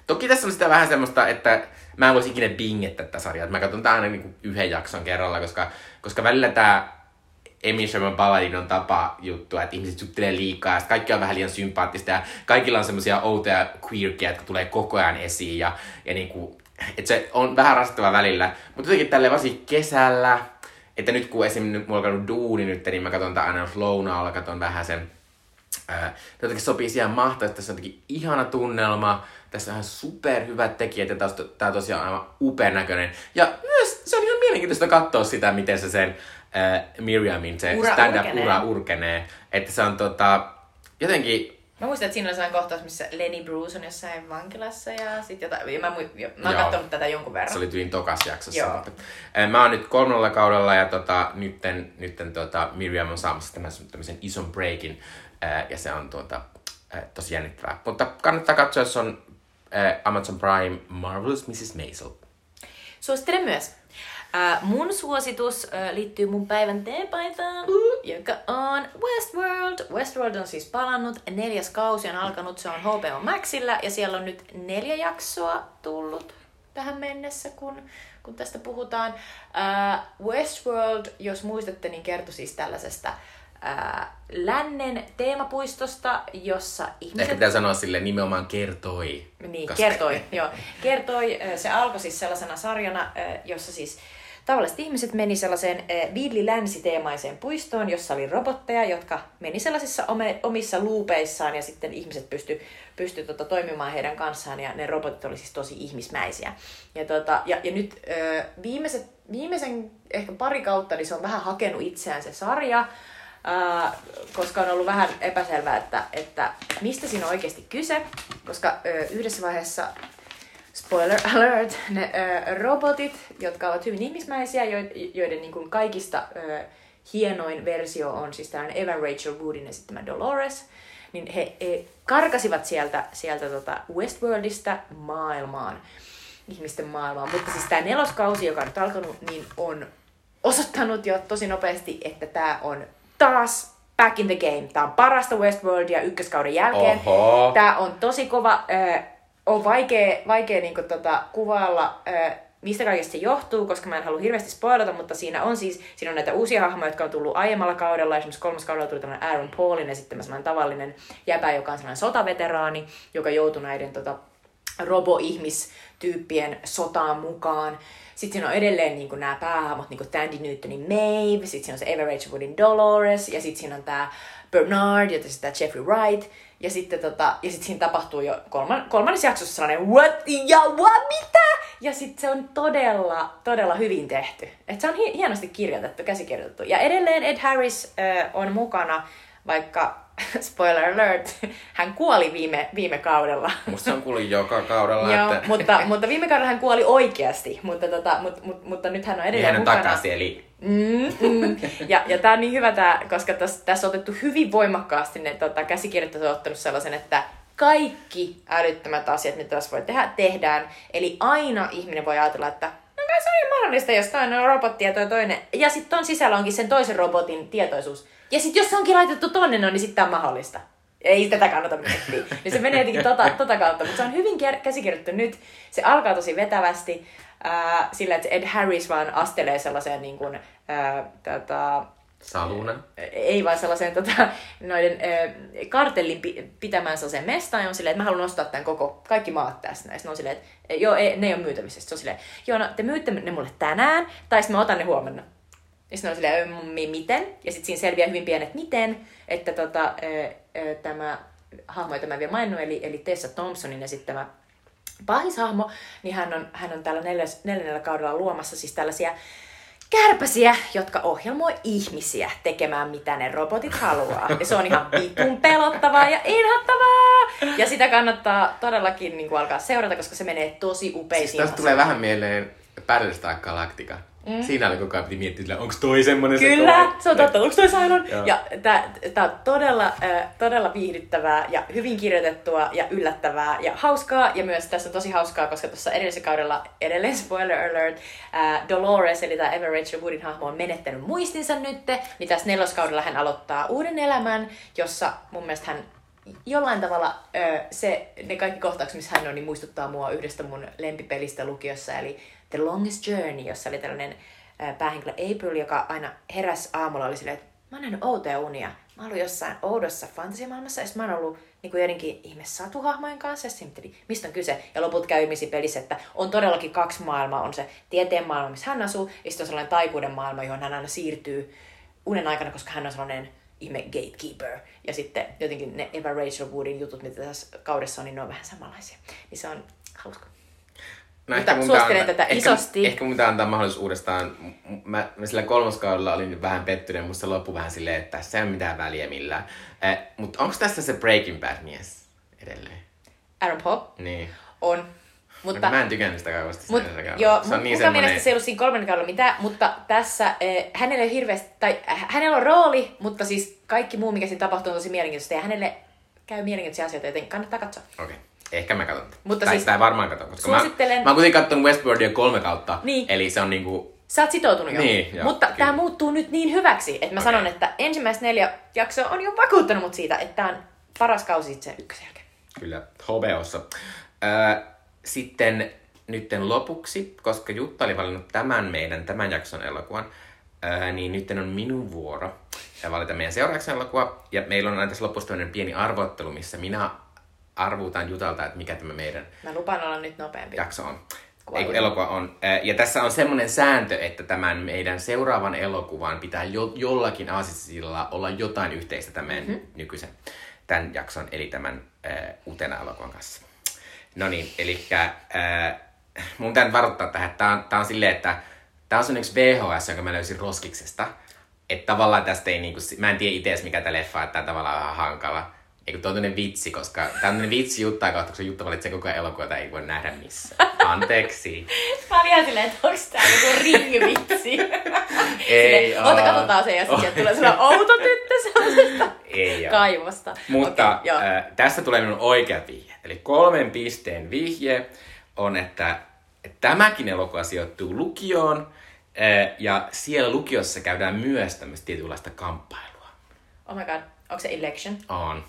toki tässä on sitä vähän semmoista, että mä en voisi ikinä bingettä tätä sarjaa, että mä katson tää aina niinku yhden jakson kerralla, koska, koska välillä tää Amy Sherman Palladinon tapa juttua, että ihmiset juttelee liikaa ja kaikki on vähän liian sympaattista ja kaikilla on semmoisia outoja queerkia, jotka tulee koko ajan esiin ja, ja niinku, että se on vähän rasittava välillä. Mutta jotenkin tälle varsinkin kesällä, että nyt kun nyt mulla on käynyt duuni nyt, niin mä katson tää aina lounaalla, katson vähän sen Ää, jotenkin sopii siihen mahtavasti, tässä on jotenkin ihana tunnelma, tässä on ihan superhyvät tekijät ja tää on tosiaan aivan upean näköinen. Ja myös se on ihan mielenkiintoista katsoa sitä, miten se sen äh, Miriamin se Ura stand-up-ura urkenee. urkenee. Että se on tota, jotenkin Mä muistan, että siinä oli sellainen kohtaus, missä Lenny Bruce on jossain vankilassa ja sit jotain. Ja mä, jo, mä oon katsonut tätä jonkun verran. Se oli tyylin tokas jaksossa. Joo. Mutta, mä oon nyt kolmannella kaudella ja tota, nytten, nytten tota, Miriam on saamassa tämmöisen, tämmöisen ison breakin ää, ja se on tuota, ää, tosi jännittävää. Mutta kannattaa katsoa, jos on ää, Amazon Prime Marvelous Mrs. Maisel. Suosittelen myös. Äh, mun suositus äh, liittyy mun päivän teepaitaan, joka on Westworld. Westworld on siis palannut, neljäs kausi on alkanut, se on HBO Maxilla ja siellä on nyt neljä jaksoa tullut tähän mennessä, kun, kun tästä puhutaan. Äh, Westworld, jos muistatte, niin kertoi siis tällaisesta äh, lännen teemapuistosta, jossa ihmiset... Ehkä pitää sanoa sille nimenomaan kertoi. Niin, koska- kertoi, joo. Kertoi, ö, se alkoi siis sellaisena sarjana, ö, jossa siis tavalliset ihmiset meni sellaiseen villi-länsi-teemaiseen puistoon, jossa oli robotteja, jotka meni sellaisissa omissa luupeissaan ja sitten ihmiset pysty, pysty tota, toimimaan heidän kanssaan ja ne robotit oli siis tosi ihmismäisiä. Ja, tota, ja, ja nyt ö, viimeiset, viimeisen ehkä pari kautta, niin se on vähän hakenut itseään se sarja, Koska on ollut vähän epäselvää, että, että mistä siinä on oikeasti kyse, koska yhdessä vaiheessa, spoiler alert, ne robotit, jotka ovat hyvin ihmismäisiä, joiden, joiden niin kuin kaikista hienoin versio on siis tällainen Evan Rachel Woodin esittämä Dolores, niin he, he karkasivat sieltä, sieltä tota Westworldista maailmaan, ihmisten maailmaan. Mutta siis tämä neloskausi, joka on nyt alkanut, niin on osoittanut jo tosi nopeasti, että tämä on taas back in the game. Tämä on parasta Westworldia ykköskauden jälkeen. Oho. Tämä on tosi kova. Äh, on vaikea, vaikea niin kuin, tota, kuvailla, äh, mistä kaikesta se johtuu, koska mä en halua hirveästi spoilata, mutta siinä on siis siinä on näitä uusia hahmoja, jotka on tullut aiemmalla kaudella. Esimerkiksi kolmas kaudella tuli tämmöinen Aaron Paulin esittämä sellainen tavallinen jäpä, joka on sellainen sotaveteraani, joka joutui näiden tota, robo-ihmistyyppien sotaan mukaan. Sitten siinä on edelleen niin nämä päähahmot, niin Tandy Newtonin Maeve, sitten siinä on se Ever Rachel Woodin Dolores, ja sitten siinä on tämä Bernard, sitten tämä Jeffrey Wright. Ja sitten tota, ja sit siinä tapahtuu jo kolman, kolmannessa jaksossa sellainen what ja what, mitä? Ja sitten se on todella, todella hyvin tehty. Et se on hi- hienosti kirjoitettu, käsikirjoitettu. Ja edelleen Ed Harris äh, on mukana, vaikka spoiler alert, hän kuoli viime, viime kaudella. Musta se on kuullut joka kaudella, Joo, että... mutta, mutta viime kaudella hän kuoli oikeasti, mutta, tota, mutta, mutta, mutta nyt hän on Niin edelleen hän on mukana. takaisin, eli Mm, mm. Ja, ja tämä on niin hyvä, tää, koska tässä, tässä on otettu hyvin voimakkaasti ne tota, käsikirjoittajat on ottanut sellaisen, että kaikki älyttömät asiat, mitä tässä voi tehdä, tehdään. Eli aina ihminen voi ajatella, että no kai se on mahdollista, jos toinen on robotti ja toi toinen. Ja sitten ton sisällä onkin sen toisen robotin tietoisuus. Ja sitten jos se onkin laitettu tonne, no, niin sitten tämä on mahdollista. Ei tätä kannata miettiä. Niin se menee jotenkin tota, tota kautta, mutta se on hyvin käsikirjoittu nyt. Se alkaa tosi vetävästi äh, sillä, että Ed Harris vaan astelee sellaiseen niin kuin, äh, tota, saluna. ei vaan sellaiseen tota, noiden äh, kartellin pi- pitämään sellaiseen mestaan, ja on silleen, että mä haluan ostaa tämän koko, kaikki maat tästä. Ja sitten on silleen, että joo, ei, ne ei ole myytävissä. Sitten se on silleen, joo, no te myytte ne mulle tänään, tai sitten mä otan ne huomenna. Ja sitten on silleen, "Mm, mi- miten? Ja sitten siinä selviää hyvin pian, että miten, että tota, tämä hahmo, jota mä vielä maininnut, eli, eli Tessa Thompsonin esittämä pahishahmo, niin hän on, hän on tällä neljäs, neljännellä kaudella luomassa siis tällaisia kärpäsiä, jotka ohjelmoi ihmisiä tekemään mitä ne robotit haluaa. Ja se on ihan vitun pelottavaa ja inhottavaa. Ja sitä kannattaa todellakin niin kuin alkaa seurata, koska se menee tosi upeisiin Siis tulee vähän mieleen Battlestar Galactica. Mm. Siinä oli koko ajan piti miettiä, onko toi semmonen Kyllä, kova- se on totta. Onko toi? Joo. Ja tää, tää on todella, äh, todella viihdyttävää ja hyvin kirjoitettua ja yllättävää ja hauskaa. Ja myös tässä on tosi hauskaa, koska tuossa edellisellä kaudella, edelleen spoiler alert, äh, Dolores, eli tämä Ever Rachel Woodin hahmo on menettänyt muistinsa nytte. Niin tässä neloskaudella hän aloittaa uuden elämän, jossa mun mielestä hän jollain tavalla ö, se, ne kaikki kohtaukset, missä hän on, niin muistuttaa mua yhdestä mun lempipelistä lukiossa, eli The Longest Journey, jossa oli tällainen päähenkilö April, joka aina heräsi aamulla, oli silleen, että mä oon nähnyt outoja unia. Mä oon ollut jossain oudossa fantasiamaailmassa, ja mä oon ollut niin kuin joidenkin ihme satuhahmojen kanssa, ja sitten mistä on kyse. Ja loput käy ilmisi pelissä, että on todellakin kaksi maailmaa. On se tieteen maailma, missä hän asuu, ja sitten on sellainen taikuuden maailma, johon hän aina siirtyy unen aikana, koska hän on sellainen ihme gatekeeper. Ja sitten jotenkin ne Eva Rachel Woodin jutut, mitä tässä kaudessa on, niin ne on vähän samanlaisia. Niin se on hauska. No, Mutta suosittelen pitää tätä ehkä, isosti. Ehkä mun pitää antaa mahdollisuus uudestaan. Mä, mä sillä kolmoskaudella olin vähän pettynyt, musta loppui vähän silleen, että tässä ei ole mitään väliä millään. Eh, mutta onko tässä se Breaking Bad mies edelleen? Aaron Pop Niin. on. Mutta, Mutta, mä en tykännyt sitä kauheasti. mut, joo, se on niin semmoinen... mielestä se ei ollut siinä kolmannen kaudella mitään, mutta tässä eh, hänelle ei ole hirveästi, tai äh, hänellä on rooli, mutta siis kaikki muu, mikä siinä tapahtuu, on tosi mielenkiintoista, ja hänelle käy mielenkiintoisia asioita, joten kannattaa katsoa. Okei. Okay. Ehkä mä katson. Mutta tai, siis- tai varmaan katson, koska mä, Suosittelen- mä oon kuitenkin katsonut Westworldia kolme kautta. Niin. Eli se on niinku... Sä oot sitoutunut jo. Niin, joo, mutta kyllä. tämä muuttuu nyt niin hyväksi, että mä Okei. sanon, että ensimmäiset neljä jaksoa on jo vakuuttanut mut siitä, että tämä on paras kausi sitten se ykkösen jälkeen. Kyllä, HBOssa. Öö, sitten nytten lopuksi, koska Jutta oli valinnut tämän meidän, tämän jakson elokuvan, öö, niin nyt on minun vuoro ja valita meidän seuraavaksi elokuva. Ja meillä on aina tässä lopussa pieni arvottelu, missä minä arvuutan Jutalta, että mikä tämä meidän Mä lupaan olla nyt nopeampi. jakso on. Kuva Ei, kun elokuva on. Ja tässä on semmoinen sääntö, että tämän meidän seuraavan elokuvan pitää jo, jollakin aasisilla olla jotain yhteistä tämän mm-hmm. nykyisen tämän jakson, eli tämän ää, uutena elokuvan kanssa. No niin, eli ää, mun nyt varoittaa tähän, että tää on, tää on silleen, että tää on sun yksi VHS, jonka mä löysin Roskiksesta. Että tavallaan tästä ei niinku, mä en tiedä itse mikä tää leffa, että tää on tavallaan vähän hankala. Eikö tuo on tämmönen vitsi, koska tää on tämmönen vitsi juttaa kautta, koska Jutta valitsee koko ajan elokuva, ei voi nähdä missään. Anteeksi. Mä olin ihan silleen, että onks tää joku ringvitsi? Ei Silleen, oo. katsotaan se ja sitten tulee sellainen outo tyttö sellaisesta Ei kaivosta. Mutta joo. äh, tässä tulee minun oikea vihje. Eli kolmen pisteen vihje on, että, että tämäkin elokuva sijoittuu lukioon. Äh, ja siellä lukiossa käydään myös tämmöistä tietynlaista kamppailua. Oh my god, onko se Election? On.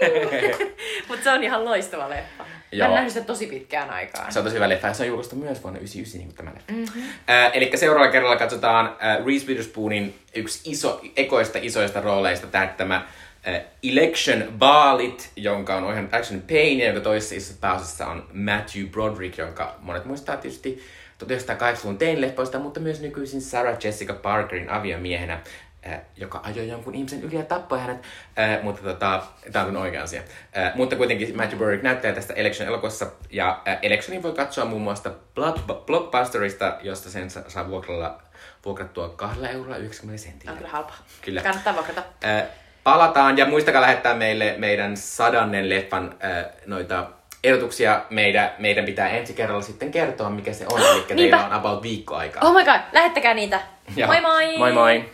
Mutta se on ihan loistava leffa. Mä Joo. en nähnyt sitä tosi pitkään aikaan. Se on tosi hyvä leffa ja se on julkaistu myös vuonna 1999 niin kuin tämä leffa. Mm-hmm. Äh, eli seuraavalla kerralla katsotaan äh, Reese Witherspoonin yksi iso, ekoista isoista rooleista täyttämä äh, Election Baalit, jonka on ohjannut Action Payne, ja jonka toisessa isossa pääosassa on Matthew Broderick, jonka monet muistaa tietysti 1980-luvun tein-leffoista, mutta myös nykyisin Sarah Jessica Parkerin aviomiehenä, äh, joka ajoi jonkun ihmisen yli ja tappoi hänet, äh, mutta tota, tämä on oikea asia. Äh, mutta kuitenkin Matthew Broderick näyttää tästä Election-elokuvassa, ja äh, Electionin voi katsoa muun muassa Block- Blockbusterista, josta sen sa- saa vuokralla vuokrattua 2 eurolla 90 sentillä. On kyllä halpa. Kyllä. Kannattaa vuokrata. Äh, palataan ja muistakaa lähettää meille meidän sadannen leffan äh, noita ehdotuksia. Meidän, meidän pitää ensi kerralla sitten kertoa, mikä se on. Eli teillä on about viikko aikaa. Oh my god, lähettäkää niitä. Joo. Moi moi! Moi moi!